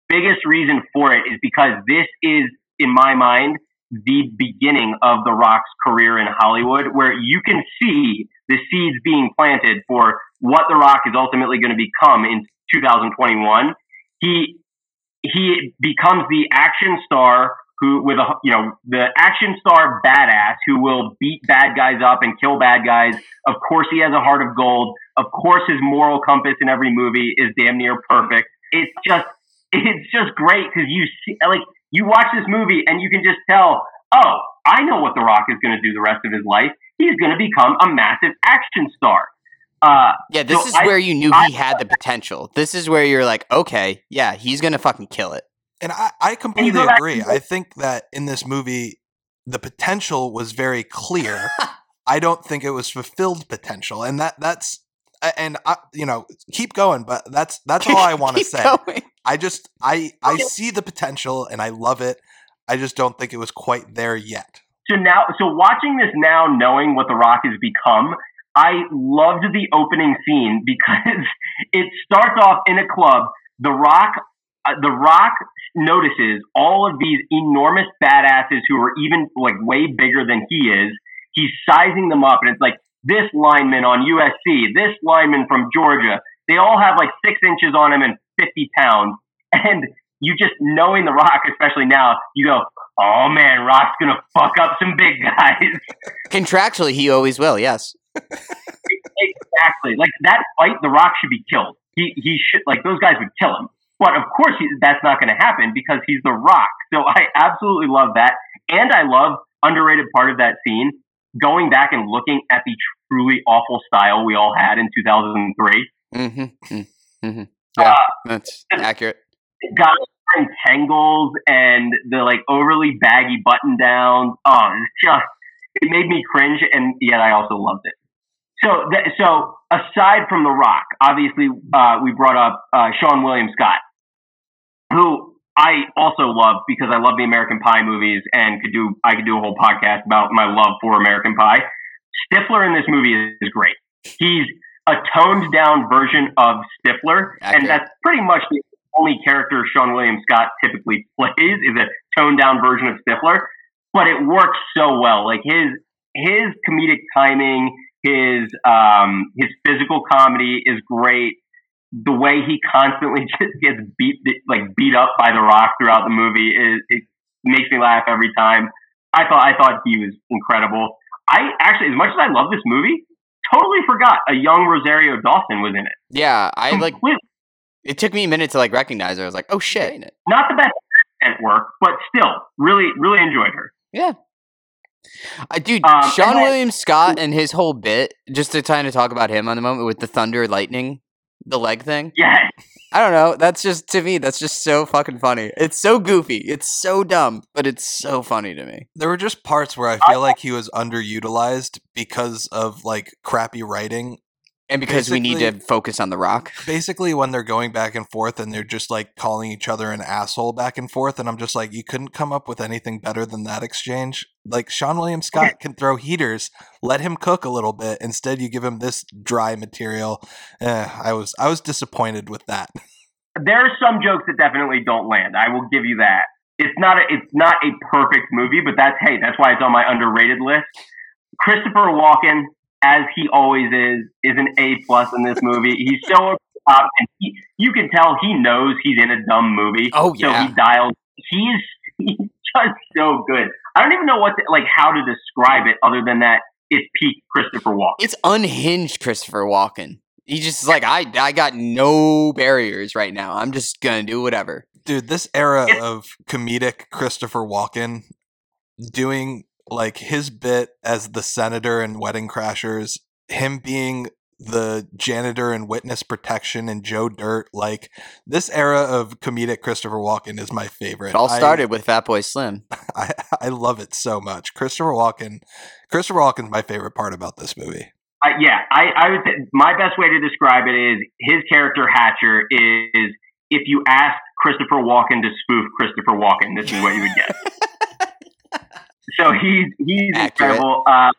[SPEAKER 3] biggest reason for it is because this is, in my mind, the beginning of The Rock's career in Hollywood, where you can see the seeds being planted for what The Rock is ultimately going to become in 2021. He he becomes the action star who, with a you know the action star badass who will beat bad guys up and kill bad guys. Of course, he has a heart of gold. Of course, his moral compass in every movie is damn near perfect. It's just it's just great because you see like you watch this movie and you can just tell, oh, I know what The Rock is going to do the rest of his life. He's going to become a massive action star. Uh,
[SPEAKER 2] yeah, this so is I, where you knew I, he had the potential. This is where you're like, okay, yeah, he's going to fucking kill it.
[SPEAKER 1] And I, I completely agree. I think that in this movie, the potential was very clear. I don't think it was fulfilled potential, and that that's and I, you know, keep going, but that's that's all I want to say.
[SPEAKER 2] going.
[SPEAKER 1] I just I I see the potential and I love it. I just don't think it was quite there yet.
[SPEAKER 3] so now, so watching this now, knowing what The Rock has become, I loved the opening scene because it starts off in a club. The Rock, uh, The Rock notices all of these enormous badasses who are even like way bigger than he is. He's sizing them up, and it's like this lineman on USC, this lineman from Georgia. They all have like six inches on him and 50 pounds. And you just knowing The Rock, especially now, you go, oh man, Rock's gonna fuck up some big guys.
[SPEAKER 2] Contractually, he always will. Yes.
[SPEAKER 3] exactly. Like that fight, The Rock should be killed. He he should like those guys would kill him. But of course, he, that's not going to happen because he's The Rock. So I absolutely love that, and I love underrated part of that scene. Going back and looking at the truly awful style we all had in 2003.
[SPEAKER 2] Mm-hmm. Mm-hmm. Yeah,
[SPEAKER 3] Uh,
[SPEAKER 2] that's accurate.
[SPEAKER 3] guys wearing tangles and the like overly baggy button downs. Oh, it's just it made me cringe, and yet I also loved it. So, th- so aside from The Rock, obviously uh, we brought up uh, Seann William Scott, who I also love because I love the American Pie movies and could do I could do a whole podcast about my love for American Pie. Stifler in this movie is, great. He's a toned down version of Stifler,
[SPEAKER 2] Accurate.
[SPEAKER 3] and that's pretty much the only character Seann William Scott typically plays is a toned down version of Stifler. But it works so well. Like his his comedic timing, his um, his physical comedy is great. The way he constantly just gets beat like beat up by The Rock throughout the movie is it makes me laugh every time. I thought I thought he was incredible. I actually, as much as I love this movie, totally forgot a young Rosario Dawson was in it.
[SPEAKER 2] Yeah, I like. It took me a minute to like recognize her. I was like, oh shit.
[SPEAKER 3] Not the best at work, but still, really, really enjoyed her.
[SPEAKER 2] Uh, dude,
[SPEAKER 3] Um,
[SPEAKER 2] Seann
[SPEAKER 3] and then-
[SPEAKER 2] William Scott and his whole bit, just to kind of talk about him on the moment with the thunder lightning, the leg thing.
[SPEAKER 3] Yeah,
[SPEAKER 2] I don't know. That's just to me. That's just so fucking funny. It's so goofy. It's so dumb, but it's so funny to me.
[SPEAKER 1] There were just parts where I feel like he was underutilized because of like crappy writing.
[SPEAKER 2] And because we need to focus on the Rock.
[SPEAKER 1] Basically, when they're going back and forth and they're just like calling each other an asshole back and forth, and I'm just like, you couldn't come up with anything better than that exchange. Like Seann William Scott can throw heaters. Let him cook a little bit. Instead, you give him this dry material. Eh, I was I was disappointed with that.
[SPEAKER 3] there are some jokes that definitely don't land. I will give you that. It's not a, it's not a perfect movie, but that's hey, that's why it's on my underrated list. Christopher Walken, as he always is, is an A plus in this movie. He's so over the top, and he, you can tell he knows he's in a dumb movie.
[SPEAKER 2] Oh, yeah, so
[SPEAKER 3] he dials. He's he's just so good. I don't even know what to, like how to describe it other than that it's peak Christopher Walken.
[SPEAKER 2] It's unhinged, Christopher Walken. He just is like I. I got no barriers right now. I'm just gonna do whatever.
[SPEAKER 1] Dude, this era
[SPEAKER 3] It's-
[SPEAKER 1] of comedic Christopher Walken doing like his bit as the senator in Wedding Crashers, him being the janitor and Witness Protection and Joe Dirt, like this era of comedic Christopher Walken is my favorite.
[SPEAKER 2] It all
[SPEAKER 1] I-
[SPEAKER 2] started with Fatboy Slim.
[SPEAKER 1] I, I love it so much. Christopher Walken, Christopher Walken's my favorite part about this movie.
[SPEAKER 3] Uh, yeah, I, I would say my best way to describe it is his character Hatcher is if you asked Christopher Walken to spoof Christopher Walken, this is what you would get. so he's he's
[SPEAKER 2] Accurate.
[SPEAKER 3] incredible. Uh,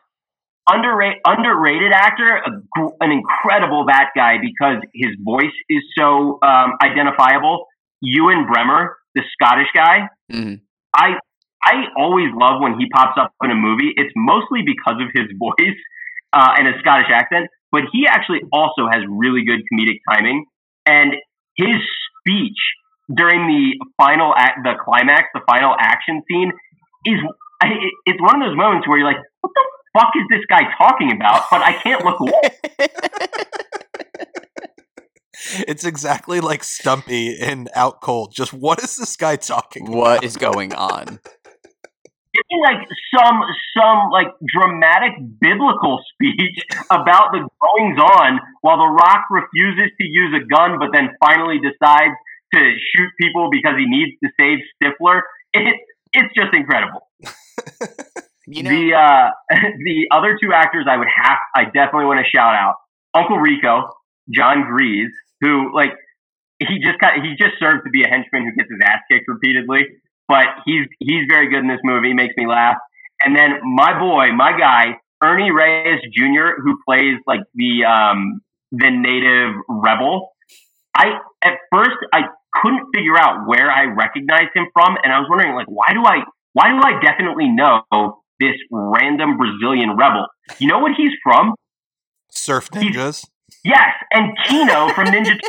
[SPEAKER 3] underrated underrated actor, a, an incredible bat guy because his voice is so um, identifiable. Ewen Bremner, the Scottish guy,
[SPEAKER 2] Mhm.
[SPEAKER 3] I I always love when he pops up in a movie. It's mostly because of his voice uh, and his Scottish accent, but he actually also has really good comedic timing. And his speech during the final act, the climax, the final action scene, is I, it- it's one of those moments where you're like, "What the fuck is this guy talking about?" But I can't look away.
[SPEAKER 1] It's exactly like Stumpy in Out Cold. Just what is this guy talking
[SPEAKER 2] what
[SPEAKER 1] about?
[SPEAKER 2] is going on?
[SPEAKER 3] Give me like some some like dramatic biblical speech about the goings on while The Rock refuses to use a gun, but then finally decides to shoot people because he needs to save Stifler. It, it's just incredible.
[SPEAKER 2] You know,
[SPEAKER 3] the uh, the other two actors I would have, I definitely want to shout out Uncle Rico, Jon Gries, who like he just got, he just serves to be a henchman who gets his ass kicked repeatedly, but he's he's very good in this movie. He makes me laugh. And then my boy, my guy, Ernie Reyes Jr., who plays like the um, the native rebel. I at first I couldn't figure out where I recognized him from, and I was wondering like why do I why do I definitely know this random Brazilian rebel? You know what he's from?
[SPEAKER 1] Surf Ninjas.
[SPEAKER 3] Yes, and Kino from Ninja.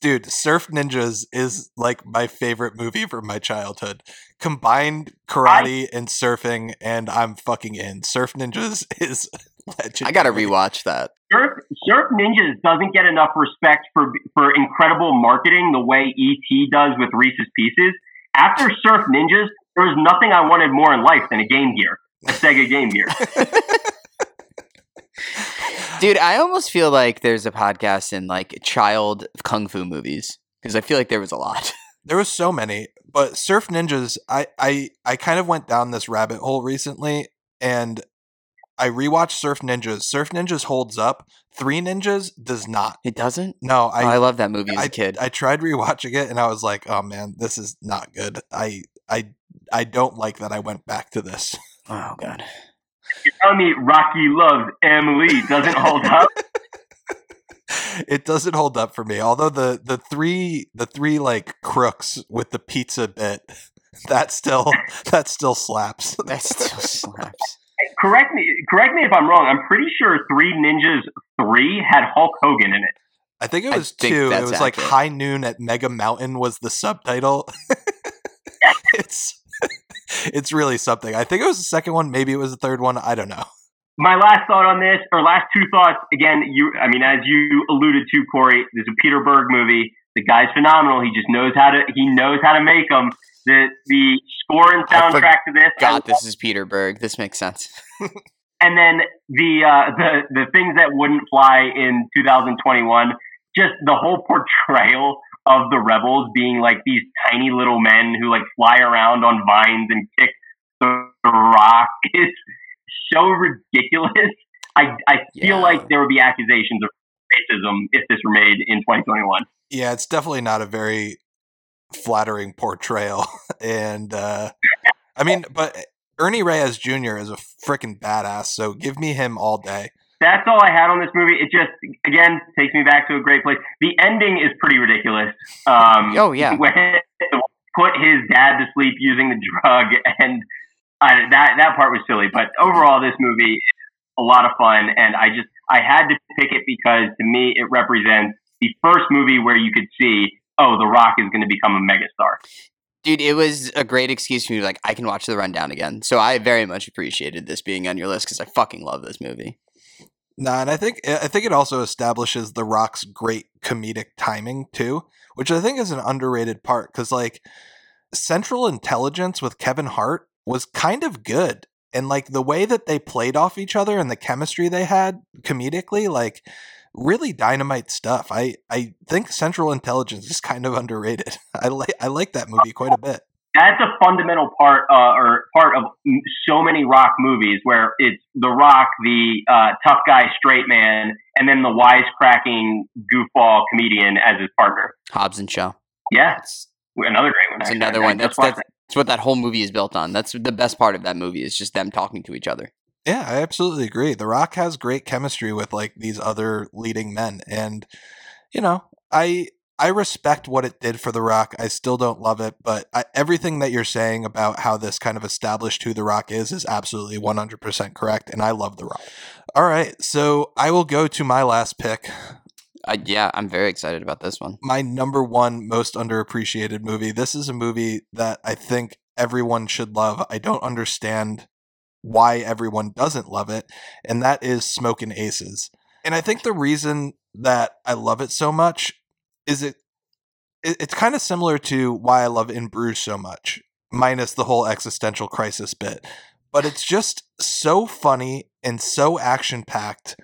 [SPEAKER 1] Dude, Surf Ninjas is like my favorite movie from my childhood. Combined karate and surfing, and I'm fucking in. Surf Ninjas is legendary.
[SPEAKER 2] I gotta rewatch that.
[SPEAKER 3] Surf, Surf Ninjas doesn't get enough respect for for incredible marketing the way ET does with Reese's Pieces. After Surf Ninjas, there was nothing I wanted more in life than a Game Gear, a Sega Game Gear.
[SPEAKER 2] Dude, I almost feel like there's a podcast in like child kung fu movies because I feel like there was a lot.
[SPEAKER 1] There was so many, but Surf Ninjas, I I I kind of went down this rabbit hole recently, and I rewatched Surf Ninjas. Surf Ninjas holds up. Three Ninjas does not.
[SPEAKER 2] It doesn't.
[SPEAKER 1] No,
[SPEAKER 2] I, oh,
[SPEAKER 1] I
[SPEAKER 2] I love that movie as
[SPEAKER 1] I,
[SPEAKER 2] a kid.
[SPEAKER 1] I tried rewatching it, and I was like, oh man, this is not good. I I I don't like that. I went back to this.
[SPEAKER 2] oh god.
[SPEAKER 3] You tell me Rocky loves Emily doesn't hold up.
[SPEAKER 1] it doesn't hold up for me. Although the the three the three like crooks with the pizza bit that still that still slaps.
[SPEAKER 2] That still slaps.
[SPEAKER 3] Correct me correct me if I'm wrong. I'm pretty sure Three Ninjas Three had Hulk Hogan in it.
[SPEAKER 1] I think it was
[SPEAKER 2] think
[SPEAKER 1] two. It
[SPEAKER 2] that's
[SPEAKER 1] was like. High Noon at Mega Mountain was the subtitle. it's it's really something. I think it was the second one. Maybe it was the third one. I don't know.
[SPEAKER 3] My last thought on this, or last two thoughts, again, you I mean, as you alluded to, Corey, there's a Peter Berg movie. The guy's phenomenal. He just knows how to he knows how to make them. The the score and soundtrack to this,
[SPEAKER 2] God, this is Peter Berg. This makes sense.
[SPEAKER 3] and then the uh, the the things that wouldn't fly in 2021, just the whole portrayal of the rebels being like these tiny little men who like fly around on vines and kick the rock is so ridiculous. I I feel
[SPEAKER 2] Yeah.
[SPEAKER 3] like there would be accusations of racism if this were made in 2021.
[SPEAKER 1] Yeah, it's definitely not a very flattering portrayal. And uh I mean, but Ernie Reyes Jr. is a freaking badass, so give me him all day.
[SPEAKER 3] That's all I had on this movie. It just again takes me back to a great place. The ending is pretty ridiculous. Um,
[SPEAKER 2] Oh, yeah.
[SPEAKER 3] when put his dad to sleep using the drug, and I, that that part was silly. But overall, this movie is a lot of fun, and I just I had to pick it because to me it represents the first movie where you could see, oh, The Rock is going to become a megastar.
[SPEAKER 2] Dude, it was a great excuse for me to like I can watch the rundown again. So I very much appreciated this being on your list because I fucking love this movie.
[SPEAKER 1] Nah, and I think I think it also establishes The Rock's great comedic timing too, which I think is an underrated part because like Central Intelligence with Kevin Hart was kind of good, and like the way that they played off each other and the chemistry they had comedically, like really dynamite stuff. I I think Central Intelligence is kind of underrated. I like I like that movie quite a bit.
[SPEAKER 3] that's a fundamental part uh, or part of so many rock movies where it's the rock the uh, tough guy straight man and then the wisecracking goofball comedian as his partner
[SPEAKER 2] Hobbs and Shaw.
[SPEAKER 3] yeah
[SPEAKER 2] That's,
[SPEAKER 3] another great one
[SPEAKER 2] that's another one.
[SPEAKER 3] just
[SPEAKER 2] That's
[SPEAKER 3] watched
[SPEAKER 2] that's, that's what that whole movie is built on. That's the best part of that movie is just them talking to each other.
[SPEAKER 1] Yeah, I absolutely agree. The Rock has great chemistry with like these other leading men and you know, I I respect what it did for The Rock. I still don't love it, but I, everything that you're saying about how this kind of established who The Rock is is absolutely 100% correct and I love The Rock. All right, so I will go to my last pick.
[SPEAKER 2] Yeah, I'm very excited about this one.
[SPEAKER 1] My number one most underappreciated movie. This is a movie that I think everyone should love. I don't understand why everyone doesn't love it, and that is Smokin' Aces. And I think the reason that I love it so much is it, it it's kind of similar to why I love In Bruges so much, minus the whole existential crisis bit. But it's just so funny and so action packed,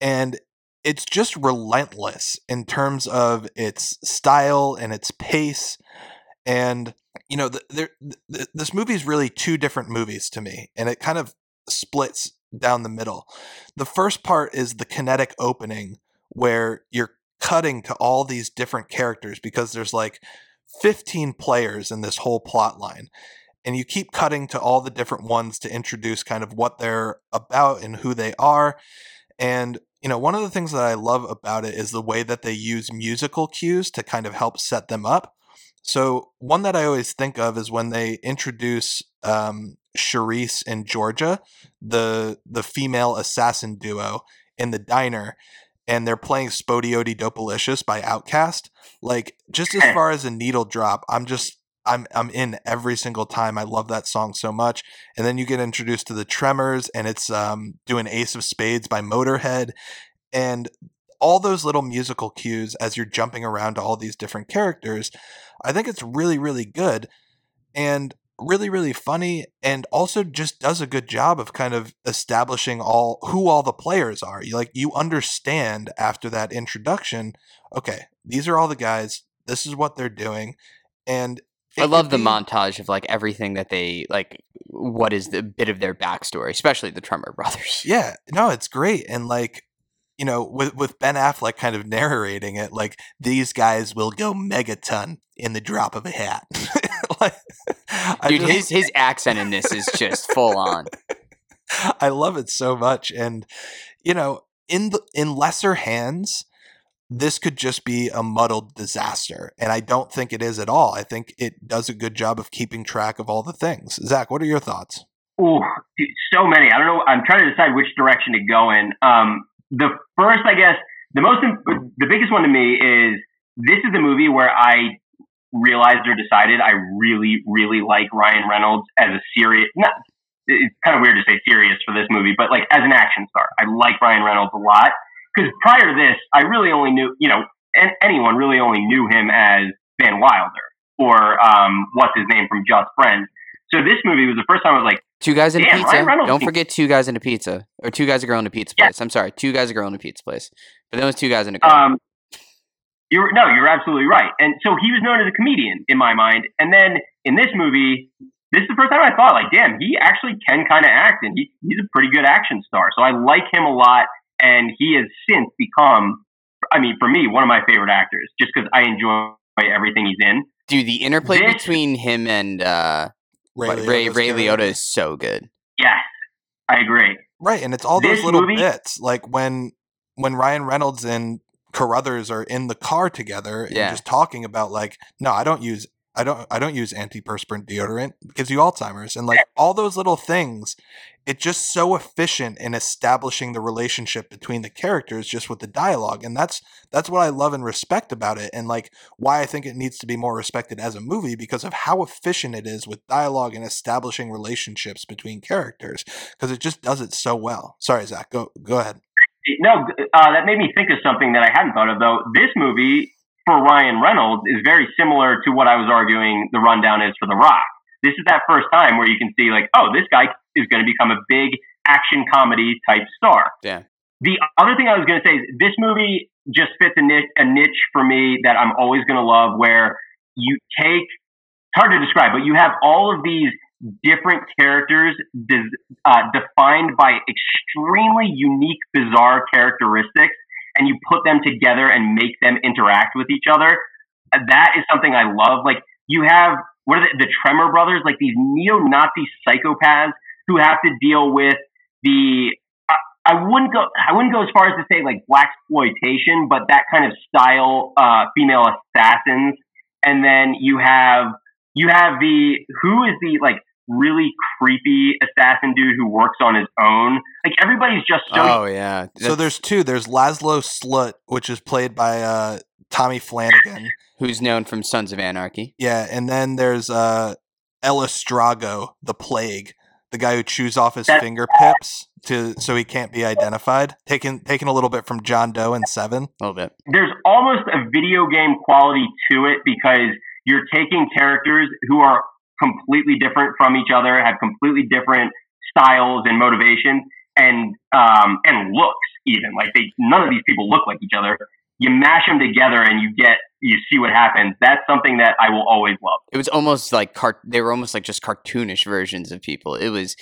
[SPEAKER 1] and it's just relentless in terms of its style and its pace. And you know, the, there, the, this movie is really two different movies to me, and it kind of splits down the middle. The first part is the kinetic opening where you're cutting to all these different characters because there's like 15 players in this whole plot line. And you keep cutting to all the different ones to introduce kind of what they're about and who they are. And, you know, one of the things that I love about it is the way that they use musical cues to kind of help set them up. So, one that I always think of is when they introduce um, Sharice and Georgia, the the female assassin duo in the diner, and they're playing Spottieottiedopaliscious by OutKast. Like just as far as a needle drop, I'm just I'm I'm in every single time. I love that song so much. And then you get introduced to the Tremors, and it's um, doing Ace of Spades by Motorhead, and all those little musical cues as you're jumping around to all these different characters. I think it's really really good. And really really funny and also just does a good job of kind of establishing all who all the players are you like you understand after that introduction okay these are all the guys this is what they're doing and
[SPEAKER 2] I love the montage of like everything that they like what is the bit of their backstory, especially the Tremor brothers.
[SPEAKER 1] Yeah, no, it's great. And like you know, with with Ben Affleck kind of narrating it, like these guys will go megaton in the drop of a hat.
[SPEAKER 2] like, Dude, just, his his accent in this is just full on.
[SPEAKER 1] I love it so much, and you know, in the in lesser hands, this could just be a muddled disaster, and I don't think it is at all. I think it does a good job of keeping track of all the things. Zach, what are your thoughts?
[SPEAKER 3] Oh, so many. I don't know. I'm trying to decide which direction to go in. Um, the first, I guess, the most, the biggest one to me is this is a movie where I realized or decided I really, really like Ryan Reynolds as a serious, not, it's kind of weird to say serious for this movie, but like as an action star. I like Ryan Reynolds a lot because prior to this, I really only knew, you know, and anyone really only knew him as Van Wilder or um, what's his name from Just Friends. So this movie was the first time I was like,
[SPEAKER 2] Two guys in a pizza. Don't forget two guys in a pizza, or two guys a girl in a pizza place. Yeah. I'm sorry, two guys a girl in a pizza place. But then it was two guys in a girl. Um,
[SPEAKER 3] you're no, you're absolutely right. And so he was known as a comedian in my mind. And then in this movie, this is the first time I thought, like, damn, he actually can kind of act, and he, he's a pretty good action star. So I like him a lot, and he has since become, I mean, for me, one of my favorite actors, just because I enjoy everything he's in.
[SPEAKER 2] Dude, the interplay this, between him and uh, Ray, Ray, Ray Liotta is so good.
[SPEAKER 3] Yes, I agree.
[SPEAKER 1] Right, and it's all those little movie, bits, like when when Ryan Reynolds and Carruthers are in the car together and yeah. just talking about like, no, I don't use I don't I don't use antiperspirant deodorant. It gives you Alzheimer's. And like all those little things, it's just so efficient in establishing the relationship between the characters just with the dialogue. And that's that's what I love and respect about it and like why I think it needs to be more respected as a movie because of how efficient it is with dialogue and establishing relationships between characters. Because it just does it so well. Sorry, Zach, go go ahead.
[SPEAKER 3] No, uh, that made me think of something that I hadn't thought of though. This movie for Ryan Reynolds is very similar to what I was arguing the rundown is for The Rock. This is that first time where you can see like, oh, this guy is going to become a big action comedy type star.
[SPEAKER 2] Yeah.
[SPEAKER 3] The other thing I was going to say is this movie just fits a niche, a niche for me that I'm always going to love where you take, it's hard to describe, but you have all of these different characters uh, defined by extremely unique, bizarre characteristics and you put them together and make them interact with each other. That is something I love. Like you have what are the, the Tremor brothers, like these neo-Nazi psychopaths who have to deal with the. I, I wouldn't go. I wouldn't go as far as to say like black exploitation, but that kind of style uh, female assassins. And then you have you have the who is the like really creepy assassin dude who works on his own. Like everybody's just so.
[SPEAKER 2] Oh yeah.
[SPEAKER 1] So there's two. There's Laszlo Slut, which is played by uh, Tommy Flanagan,
[SPEAKER 2] who's known from Sons of Anarchy.
[SPEAKER 1] Yeah, and then there's uh, Ellis Drago, the Plague, the guy who chews off his That's fingertips to so he can't be identified. Taking taking a little bit from John Doe in Seven.
[SPEAKER 2] A little bit.
[SPEAKER 3] There's almost a video game quality to it because you're taking characters who are completely different from each other, have completely different styles and motivations and um, and looks even. Like they none of these people look like each other. You mash them together and you get you see what happens. That's something that I will always love.
[SPEAKER 2] It was almost like cart. They were almost like just cartoonish versions of people. It was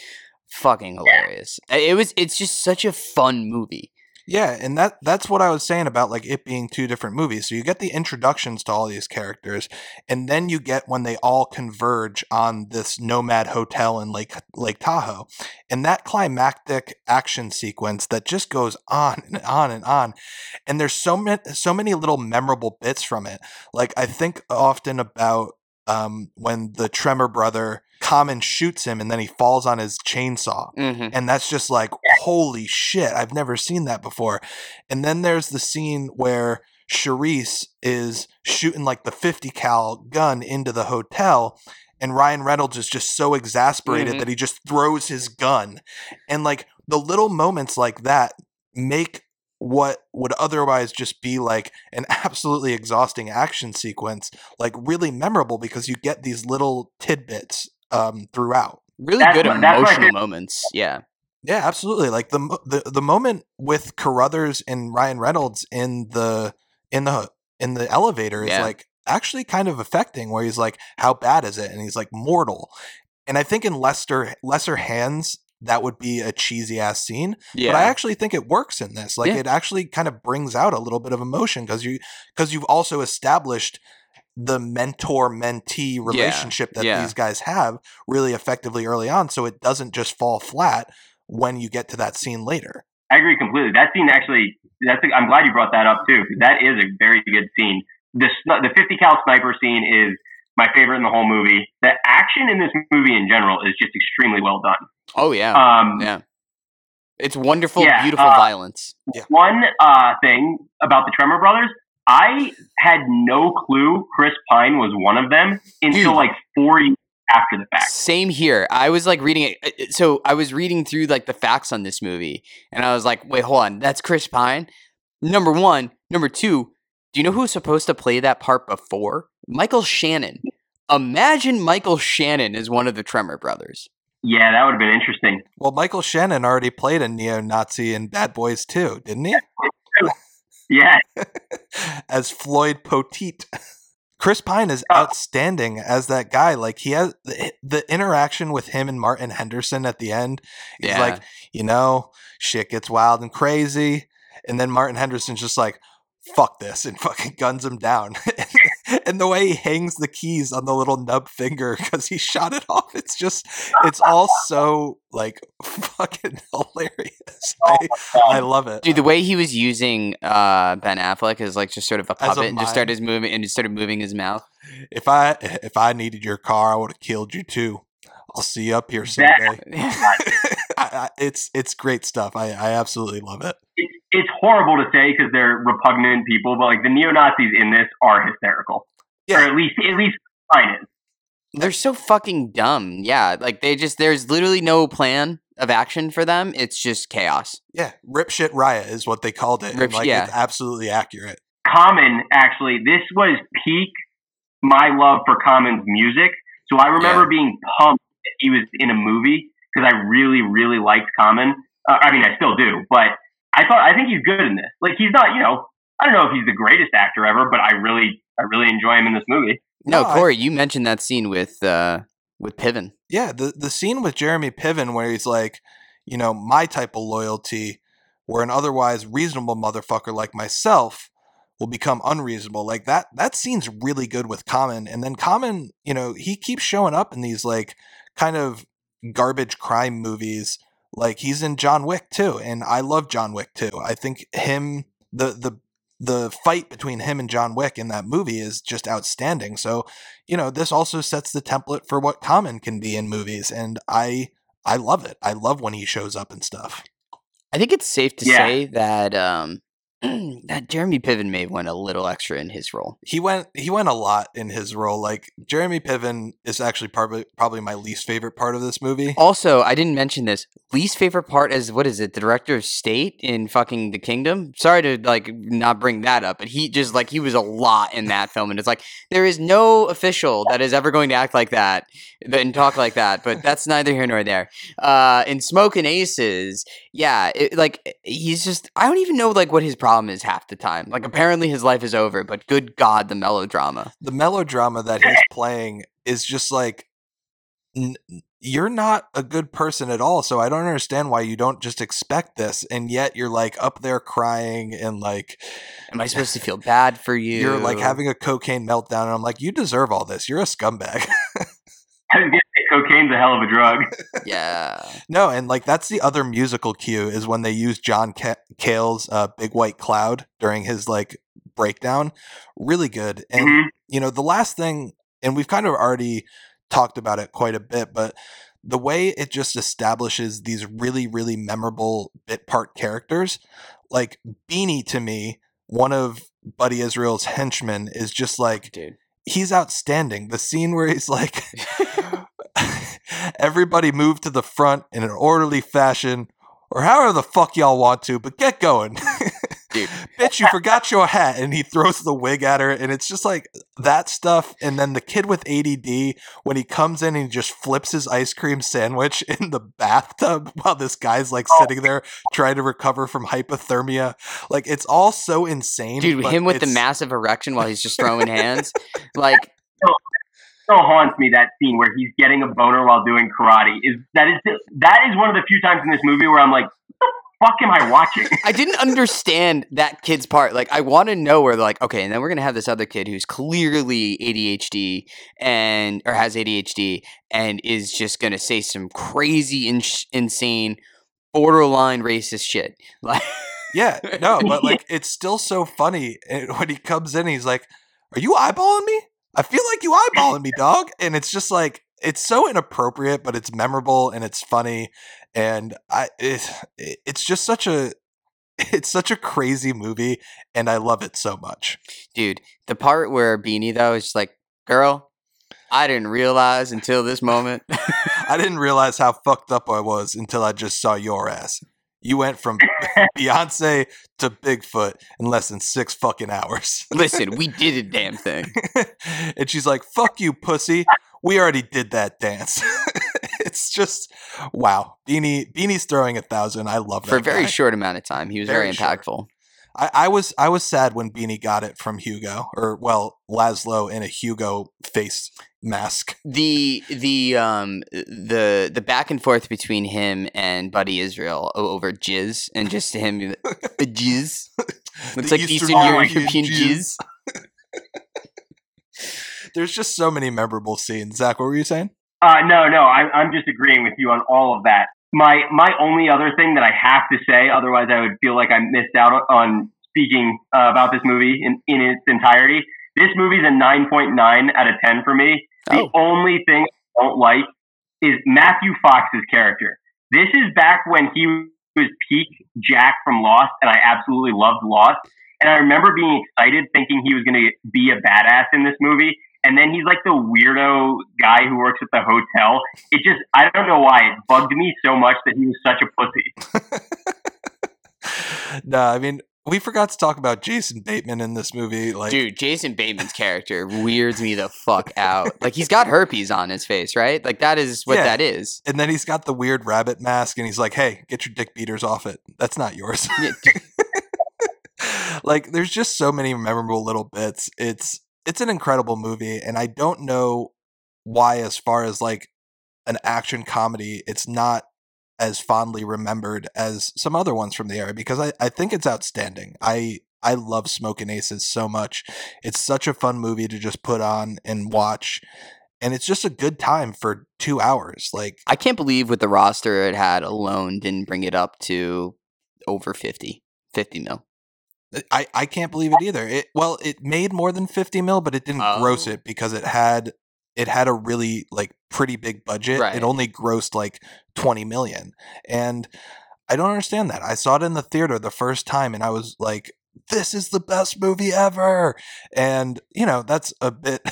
[SPEAKER 2] fucking hilarious. It was. It's just such a fun movie.
[SPEAKER 1] Yeah, and that that's what I was saying about like it being two different movies. So you get the introductions to all these characters, and then you get when they all converge on this nomad hotel in Lake Lake Tahoe. And that climactic action sequence that just goes on and on and on. And there's so many so many little memorable bits from it. Like I think often about um, when the Tremor brother Common shoots him and then he falls on his chainsaw.
[SPEAKER 2] Mm-hmm.
[SPEAKER 1] And that's just like, holy shit, I've never seen that before. And then there's the scene where Sharice is shooting like the 50 cal gun into the hotel. And Ryan Reynolds is just so exasperated
[SPEAKER 2] Mhm.
[SPEAKER 1] that he just throws his gun. And like the little moments like that make what would otherwise just be like an absolutely exhausting action sequence like really memorable because you get these little tidbits um, throughout.
[SPEAKER 2] Really
[SPEAKER 3] That's
[SPEAKER 2] good
[SPEAKER 3] my-
[SPEAKER 2] emotional moments. Yeah.
[SPEAKER 1] Yeah, absolutely. Like the the the moment with Carruthers and Ryan Reynolds in the in the in the elevator is
[SPEAKER 2] Yeah.
[SPEAKER 1] like actually kind of affecting. Where he's like, "How bad is it?" And he's like, "Mortal." And I think in lesser lesser hands that would be a cheesy ass scene,
[SPEAKER 2] Yeah.
[SPEAKER 1] but I actually think it works in this. Like
[SPEAKER 2] Yeah.
[SPEAKER 1] it actually kind of brings out a little bit of emotion because you because you've also established the mentor mentee relationship that
[SPEAKER 2] yeah.
[SPEAKER 1] these guys have really effectively early on, so it doesn't just fall flat when you get to that scene later.
[SPEAKER 3] I agree completely. That scene actually, that's. I'm glad you brought that up too, because that is a very good scene. The the 50 cal sniper scene is my favorite in the whole movie. The action in this movie in general is just extremely well done.
[SPEAKER 2] oh yeah.
[SPEAKER 3] Um,
[SPEAKER 2] yeah. It's wonderful,
[SPEAKER 3] yeah,
[SPEAKER 2] beautiful
[SPEAKER 3] uh,
[SPEAKER 2] violence.
[SPEAKER 3] One uh, thing about the Tremor Brothers, I had no clue Chris Pine was one of them until
[SPEAKER 2] Dude.
[SPEAKER 3] like four years after the fact.
[SPEAKER 2] Same here. I was like reading it. uh, So I was reading through like the facts on this movie, and I was like, "Wait, hold on. That's Chris Pine." Number one. Number two. Do you know who was supposed to play that part before? Michael Shannon. Imagine Michael Shannon as one of the Tremor brothers.
[SPEAKER 3] Yeah, that would have been interesting.
[SPEAKER 1] Well, Michael Shannon already played a neo-Nazi in Bad Boys 2, didn't he?
[SPEAKER 3] Yeah,
[SPEAKER 1] as Floyd Poteet. Chris Pine is
[SPEAKER 3] Oh.
[SPEAKER 1] outstanding as that guy. Like he has the, the interaction with him and Martin Henderson at the end. He's
[SPEAKER 2] Yeah.
[SPEAKER 1] like, you know, shit gets wild and crazy, and then Martin Henderson's just like, fuck this, and fucking guns him down. and the way he hangs the keys on the little nub finger because he shot it off, it's just, it's all so like fucking hilarious. I, I love it.
[SPEAKER 2] Dude, the way he was using uh, Ben Affleck as like just sort of a
[SPEAKER 1] As a
[SPEAKER 2] puppet and just started his moving and just started moving his mouth.
[SPEAKER 1] If I if I needed your car, I would have killed you too. I'll see you up here someday. I, I, it's it's great stuff. I, I absolutely love it.
[SPEAKER 3] it's, it's horrible to say because they're repugnant people, but like the neo Nazis in this are hysterical, or
[SPEAKER 1] Yeah,
[SPEAKER 3] at least at least Pine is.
[SPEAKER 2] They're so fucking dumb. Yeah, like they just there's literally no plan of action for them. It's just chaos.
[SPEAKER 1] yeah. Rip shit riot is what they called it. and,
[SPEAKER 2] Rip sh-
[SPEAKER 1] like
[SPEAKER 2] yeah.
[SPEAKER 1] it's absolutely accurate.
[SPEAKER 3] Common actually, this was peak my love for Common's music. So I remember
[SPEAKER 2] Yeah.
[SPEAKER 3] being pumped that he was in a movie because I really really liked Common. Uh, I mean, I still do, but I thought I think he's good in this. Like he's not, you know, I don't know if he's the greatest actor ever, but I really I really enjoy him in this movie.
[SPEAKER 2] No,
[SPEAKER 1] No, I-
[SPEAKER 2] Corey, you mentioned that scene with uh with Piven.
[SPEAKER 1] Yeah, the the scene with Jeremy Piven where he's like, you know, my type of loyalty, where an otherwise reasonable motherfucker like myself will become unreasonable. Like that that scene's really good with Common. And then Common, you know, he keeps showing up in these like kind of garbage crime movies. Like he's in John Wick too, and I love John Wick too. I think him the the the fight between him and John Wick in that movie is just outstanding. So, you know, this also sets the template for what Common can be in movies, and I I love it. I love when he shows up and stuff.
[SPEAKER 2] I think it's safe to
[SPEAKER 3] Yeah.
[SPEAKER 2] say that um that Jeremy Piven may have went a little extra in his role.
[SPEAKER 1] He went he went a lot in his role. Like Jeremy Piven is actually probably probably my least favorite part of this movie.
[SPEAKER 2] Also, I didn't mention this. Least favorite part is what is it? The director of state in fucking The Kingdom. Sorry to like not bring that up, but he just like he was a lot in that film, and it's like there is no official that is ever going to act like that and talk like that. But that's neither here nor there. Uh, in Smoking Aces, yeah, it, like he's just I don't even know like what his melodrama is half the time. Like apparently his life is over, but good God, the melodrama.
[SPEAKER 1] The melodrama that he's playing is just like n- you're not a good person at all. So I don't understand why you don't just expect this, and yet you're like up there crying and like
[SPEAKER 2] Am I supposed to feel bad for you?
[SPEAKER 1] you're like having a cocaine meltdown, and I'm like, you deserve all this. You're a scumbag.
[SPEAKER 3] I was gonna say cocaine's a hell of a drug.
[SPEAKER 2] yeah.
[SPEAKER 1] no, and like that's the other musical cue is when they use John Ca- Cale's uh, "Big White Cloud" during his like breakdown. Really good, and
[SPEAKER 3] Mhm.
[SPEAKER 1] you know the last thing, and we've kind of already talked about it quite a bit, but the way it just establishes these really really memorable bit part characters, like Beanie to me, one of Buddy Israel's henchmen, is just like
[SPEAKER 2] Dude.
[SPEAKER 1] he's outstanding. The scene where he's like, everybody move to the front in an orderly fashion, or however the fuck y'all want to, but get going.
[SPEAKER 2] Dude.
[SPEAKER 1] Bitch, you forgot your hat. And he throws the wig at her. And it's just like that stuff. And then the kid with ADD, when he comes in and he just flips his ice cream sandwich in the bathtub while this guy's like oh sitting there trying to recover from hypothermia. Like it's all so insane.
[SPEAKER 2] Dude,
[SPEAKER 1] but
[SPEAKER 2] him with the massive erection while he's just throwing hands. Like
[SPEAKER 3] still haunts me that scene where he's getting a boner while doing karate. Is that is that is one of the few times in this movie where I'm like, what the fuck am I watching?
[SPEAKER 2] I didn't understand that kid's part. Like, I want to know where they're like, okay, and then we're gonna have this other kid who's clearly ADHD and or has ADHD and is just gonna say some crazy, in- insane, borderline racist shit. Like,
[SPEAKER 1] Yeah, no, but like it's still so funny when he comes in. He's like, "Are you eyeballing me? I feel like you eyeballing me, dog." And it's just like it's so inappropriate, but it's memorable and it's funny, and I eh, it, it's just such a it's such a crazy movie, and I love it so much.
[SPEAKER 2] dude, the part where Beanie though is like, girl, I didn't realize until this moment.
[SPEAKER 1] I didn't realize how fucked up I was until I just saw your ass. You went from Beyonce to Bigfoot in less than six fucking hours.
[SPEAKER 2] Listen, we did a damn thing.
[SPEAKER 1] and she's like, "Fuck you, pussy. We already did that dance." it's just wow. Beanie Beanie's throwing a thousand. I love that
[SPEAKER 2] For a very
[SPEAKER 1] guy.
[SPEAKER 2] short amount of time. He was very,
[SPEAKER 1] Very short.
[SPEAKER 2] Impactful.
[SPEAKER 1] I, I was I was sad when Beanie got it from Hugo, or well, Laszlo in a Hugo face mask.
[SPEAKER 2] the the um the the back and forth between him and Buddy Israel o- over jizz and just him being like, "Uh, jizz looks
[SPEAKER 1] The
[SPEAKER 2] like
[SPEAKER 1] Eastern
[SPEAKER 2] Eastern
[SPEAKER 3] European
[SPEAKER 2] European
[SPEAKER 1] jizz.
[SPEAKER 2] jizz.
[SPEAKER 1] There's just so many memorable scenes. Zach, what were you saying?
[SPEAKER 3] Uh, no, no, I, I'm just agreeing with you on all of that. My my only other thing that I have to say, otherwise I would feel like I missed out on speaking uh, about this movie in, in its entirety. This movie's a 9.9 out of 10 for me. The
[SPEAKER 2] Oh.
[SPEAKER 3] only thing I don't like is Matthew Fox's character. This is back when he was peak Jack from Lost, and I absolutely loved Lost. And I remember being excited, thinking he was going to be a badass in this movie. And then he's like the weirdo guy who works at the hotel. It just, I don't know why, it bugged me so much that he was such a pussy.
[SPEAKER 1] no, I mean we forgot to talk about Jason Bateman in this movie. Like,
[SPEAKER 2] Dude, Jason Bateman's character weirds me the fuck out. Like he's got herpes on his face, right? Like that is what
[SPEAKER 1] Yeah.
[SPEAKER 2] that is.
[SPEAKER 1] and then he's got the weird rabbit mask, and he's like, "Hey, get your dick beaters off it. That's not yours."
[SPEAKER 2] Yeah,
[SPEAKER 1] like there's just so many memorable little bits. It's it's an incredible movie and I don't know why as far as like an action comedy it's not as fondly remembered as some other ones from the era because I, I think it's outstanding. I I love Smoking Aces so much. It's such a fun movie to just put on and watch. And it's just a good time for two hours. Like
[SPEAKER 2] I can't believe with the roster it had alone didn't bring it up to over 50. 50 mil.
[SPEAKER 1] Uh, I, I can't believe it either. It well, it made more than fifty mil, but it didn't gross
[SPEAKER 2] Oh.
[SPEAKER 1] it because it had it had a really like pretty big budget.
[SPEAKER 2] Right.
[SPEAKER 1] It only grossed like twenty million, and I don't understand that. I saw it in the theater the first time, and I was like, "This is the best movie ever," and you know that's a bit.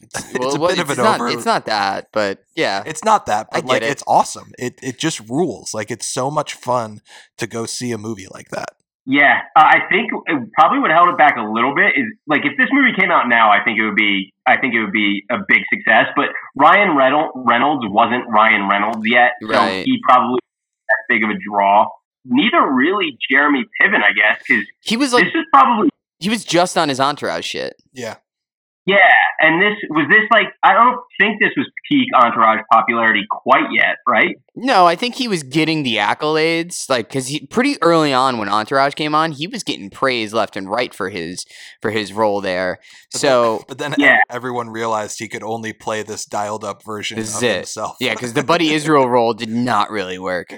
[SPEAKER 1] it's
[SPEAKER 2] well,
[SPEAKER 1] a
[SPEAKER 2] well,
[SPEAKER 1] bit of
[SPEAKER 2] it's
[SPEAKER 1] an
[SPEAKER 2] not,
[SPEAKER 1] over.
[SPEAKER 2] It's not that, but yeah.
[SPEAKER 1] It's not that, but like
[SPEAKER 2] it.
[SPEAKER 1] it's awesome. It it just rules. Like it's so much fun to go see a movie like that.
[SPEAKER 3] Yeah, uh, I think it probably what held it back a little bit is like if this movie came out now, I think it would be I think it would be a big success. But Ryan Reynolds, Reynolds wasn't Ryan Reynolds yet, so he probably that big of a draw. neither really Jeremy Piven, I guess, because
[SPEAKER 2] He was like
[SPEAKER 3] this is probably
[SPEAKER 2] he was just on his entourage shit.
[SPEAKER 1] Yeah.
[SPEAKER 3] Yeah. And this was this like I don't think this was peak Entourage popularity quite yet, right?
[SPEAKER 2] No, I think he was getting the accolades, like because he pretty early on when Entourage came on, he was getting praise left and right for his for his role there.
[SPEAKER 1] But
[SPEAKER 2] So
[SPEAKER 1] then, but then
[SPEAKER 3] Yeah.
[SPEAKER 1] everyone realized he could only play this dialed up version
[SPEAKER 2] This
[SPEAKER 1] of
[SPEAKER 2] it.
[SPEAKER 1] himself.
[SPEAKER 2] yeah, because the Buddy Israel role did not really work.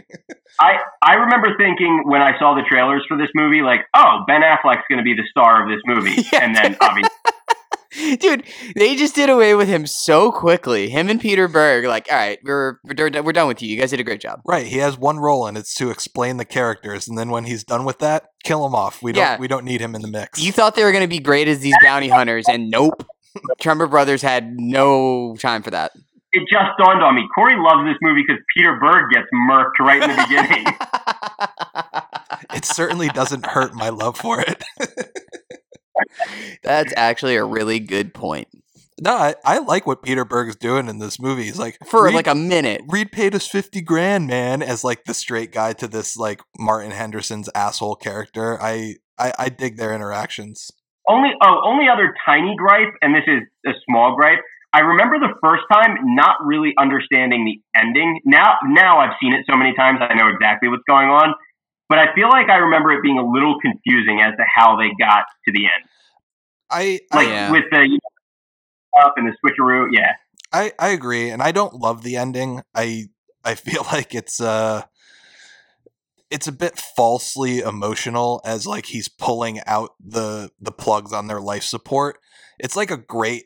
[SPEAKER 3] I I remember thinking when I saw the trailers for this movie, like, oh, Ben Affleck's going to be the star of this movie,
[SPEAKER 2] Yeah.
[SPEAKER 3] and then obviously,
[SPEAKER 2] Dude, they just did away with him so quickly. Him and Peter Berg, like, all right, we're we're, done- we're done with you. You guys did a great job.
[SPEAKER 1] Right, he has one role and it's to explain the characters, and then when he's done with that, kill him off. We don't
[SPEAKER 2] Yeah.
[SPEAKER 1] we don't need him in the mix.
[SPEAKER 2] You thought they were going to be great as these bounty hunters, and nope. Tremor Brothers had no time for that.
[SPEAKER 3] it just dawned on me. Corey loves this movie because Peter Berg gets murked right in the beginning.
[SPEAKER 1] it certainly doesn't hurt my love for it.
[SPEAKER 2] That's actually a really good point.
[SPEAKER 1] no, I, I like what Peter Berg's doing in this movie. He's like
[SPEAKER 2] For
[SPEAKER 1] Reed,
[SPEAKER 2] like a minute.
[SPEAKER 1] Reed paid us fifty grand, man, as like the straight guy to this like Martin Henderson's asshole character. I I, I dig their interactions.
[SPEAKER 3] only oh, only other tiny gripe, and this is a small gripe. I remember the first time not really understanding the ending. Now, now I've seen it so many times, I know exactly what's going on. But I feel like I remember it being a little confusing as to how they got to the end,
[SPEAKER 1] I
[SPEAKER 3] like
[SPEAKER 2] Yeah.
[SPEAKER 3] with the you know, up and the switcheroo. Yeah,
[SPEAKER 1] I I agree, and I don't love the ending. I I feel like it's uh it's a bit falsely emotional as like he's pulling out the the plugs on their life support. It's like a great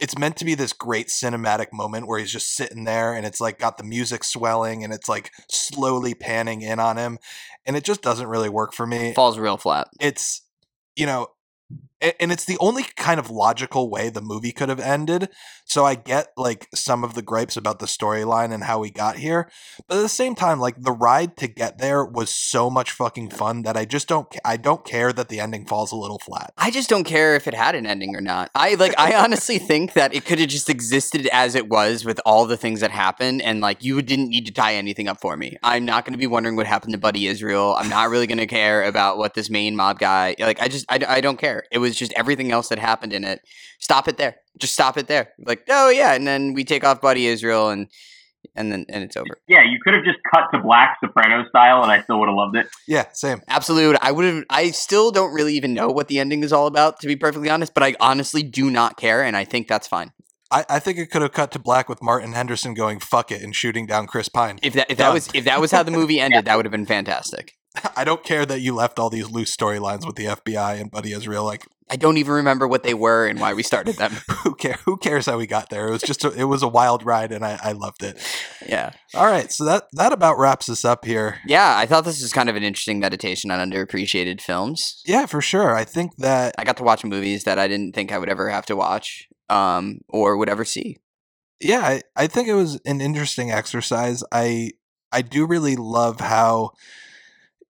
[SPEAKER 1] it's meant to be this great cinematic moment where he's just sitting there and it's like got the music swelling and it's like slowly panning in on him and it just doesn't really work for me
[SPEAKER 2] Falls real flat.
[SPEAKER 1] it's you know a- and it's the only kind of logical way the movie could have ended so i get like some of the gripes about the storyline and how we got here but at the same time like the ride to get there was so much fucking fun that i just don't i don't care that the ending falls a little flat
[SPEAKER 2] I just don't care if it had an ending or not. I like I honestly think that it could have just existed as it was with all the things that happened and like you didn't need to tie anything up for me. I'm not going to be wondering what happened to Buddy Israel. I'm not really going to care about what this main mob guy like I just I, I don't care. It was just everything else that happened in it. Stop it there. Just stop it there. Like, oh yeah, and then we take off Buddy Israel and and then and it's over.
[SPEAKER 3] yeah. You could have just cut to black Soprano style, and I still would have loved it.
[SPEAKER 1] yeah same
[SPEAKER 2] Absolute. I would have. I still don't really even know what the ending is all about, to be perfectly honest. But I honestly do not care, and I think that's fine.
[SPEAKER 1] I, I think it could have cut to black with martin henderson going fuck it and shooting down chris pine
[SPEAKER 2] If that if that was if that was how the movie ended, that would have been fantastic.
[SPEAKER 1] i don't care that you left all these loose storylines with the fbi and buddy israel like
[SPEAKER 2] I don't even remember what they were and why we started them.
[SPEAKER 1] who care who cares how we got there it was just a, it was a wild ride and I, I loved it
[SPEAKER 2] yeah,
[SPEAKER 1] all right so that that about wraps us up here
[SPEAKER 2] yeah. I thought this was kind of an interesting meditation on underappreciated films.
[SPEAKER 1] yeah for sure i think that
[SPEAKER 2] I got to watch movies that I didn't think I would ever have to watch, um, or would ever see.
[SPEAKER 1] yeah I, I think it was an interesting exercise i i do really love how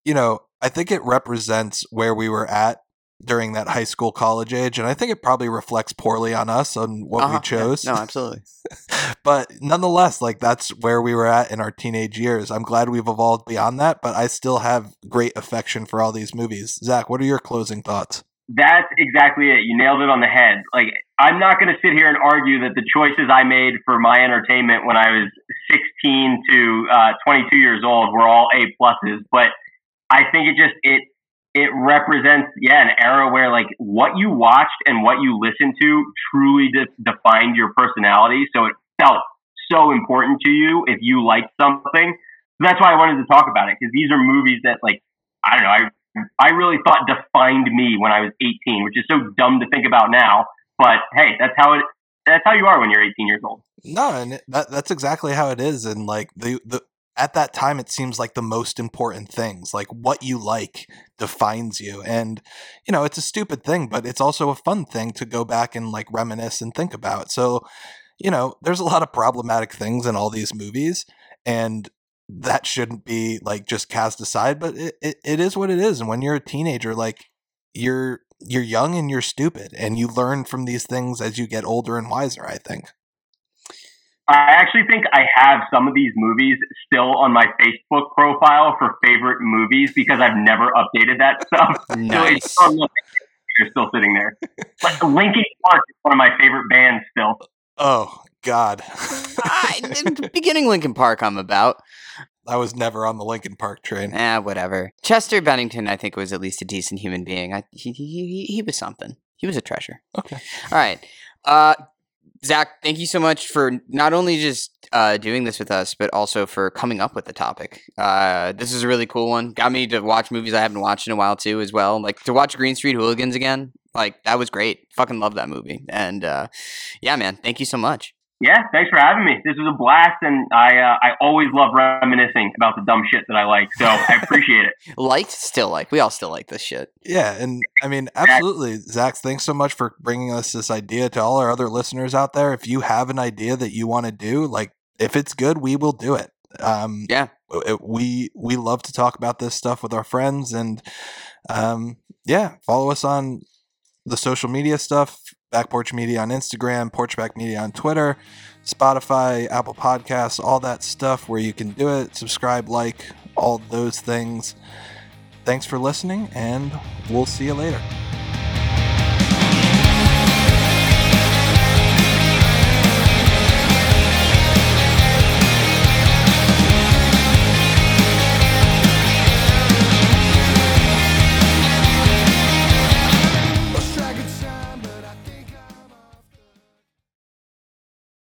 [SPEAKER 1] you know i think it represents where we were at during that high school college age and i think it probably reflects poorly on us on what
[SPEAKER 2] Uh-huh,
[SPEAKER 1] we
[SPEAKER 2] yeah.
[SPEAKER 1] chose
[SPEAKER 2] No, absolutely.
[SPEAKER 1] but nonetheless like that's where we were at in our teenage years i'm glad we've evolved beyond that but i still have great affection for all these movies zach what are your closing thoughts
[SPEAKER 3] That's exactly it. You nailed it on the head. Like, I'm not going to sit here and argue that the choices I made for my entertainment when I was 16 to uh, 22 years old were all A pluses, but I think it just it it represents yeah an era where like what you watched and what you listened to truly de- defined your personality. So it felt so important to you if you liked something. That's why I wanted to talk about it because these are movies that like I don't know I I really thought defined me when I was 18, which is so dumb to think about now. But hey, that's how it. That's how you are when you're 18 years old.
[SPEAKER 1] No, and that that's exactly how it is. And like the the at that time, it seems like the most important things, like what you like, defines you. And you know, it's a stupid thing, but it's also a fun thing to go back and like reminisce and think about. So, you know, there's a lot of problematic things in all these movies, and that shouldn't be like just cast aside. But it, it, it is what it is. And when you're a teenager, like you're you're young and you're stupid, and you learn from these things as you get older and wiser. I think.
[SPEAKER 3] I actually think I have some of these movies still on my Facebook profile for favorite movies because I've never updated that stuff.
[SPEAKER 2] Nice.
[SPEAKER 3] So you're still sitting there. Like Linkin Park is one of my favorite bands still.
[SPEAKER 1] Oh God,
[SPEAKER 2] I, the beginning Linkin Park, I'm about.
[SPEAKER 1] I was never on the Linkin Park train.
[SPEAKER 2] Ah, whatever. Chester Bennington, I think, was at least a decent human being. I, he, he, he, he was something. He was a treasure.
[SPEAKER 1] Okay.
[SPEAKER 2] All right. Uh, Zach, thank you so much for not only just uh, doing this with us, but also for coming up with the topic. Uh, this is a really cool one. Got me to watch movies I haven't watched in a while too, as well. Like to watch Green Street Hooligans again. Like that was great. Fucking love that movie. And uh, yeah, man, thank you so much.
[SPEAKER 3] Yeah, thanks for having me. This was a blast, and I uh, I always love reminiscing about the dumb shit that I like. So I appreciate it.
[SPEAKER 2] Liked, still like. We all still like this shit.
[SPEAKER 1] Yeah, and I mean, absolutely, Zach. Thanks so much for bringing us this idea to all our other listeners out there. If you have an idea that you want to do, like if it's good, we will do it. Um,
[SPEAKER 2] Yeah.
[SPEAKER 1] it- we we love to talk about this stuff with our friends, and um, yeah, follow us on the social media stuff. Back Porch Media on Instagram, Porchback Media on Twitter, Spotify, Apple Podcasts, all that stuff where you can do it. Subscribe, like, all those things. Thanks for listening, and we'll see you later.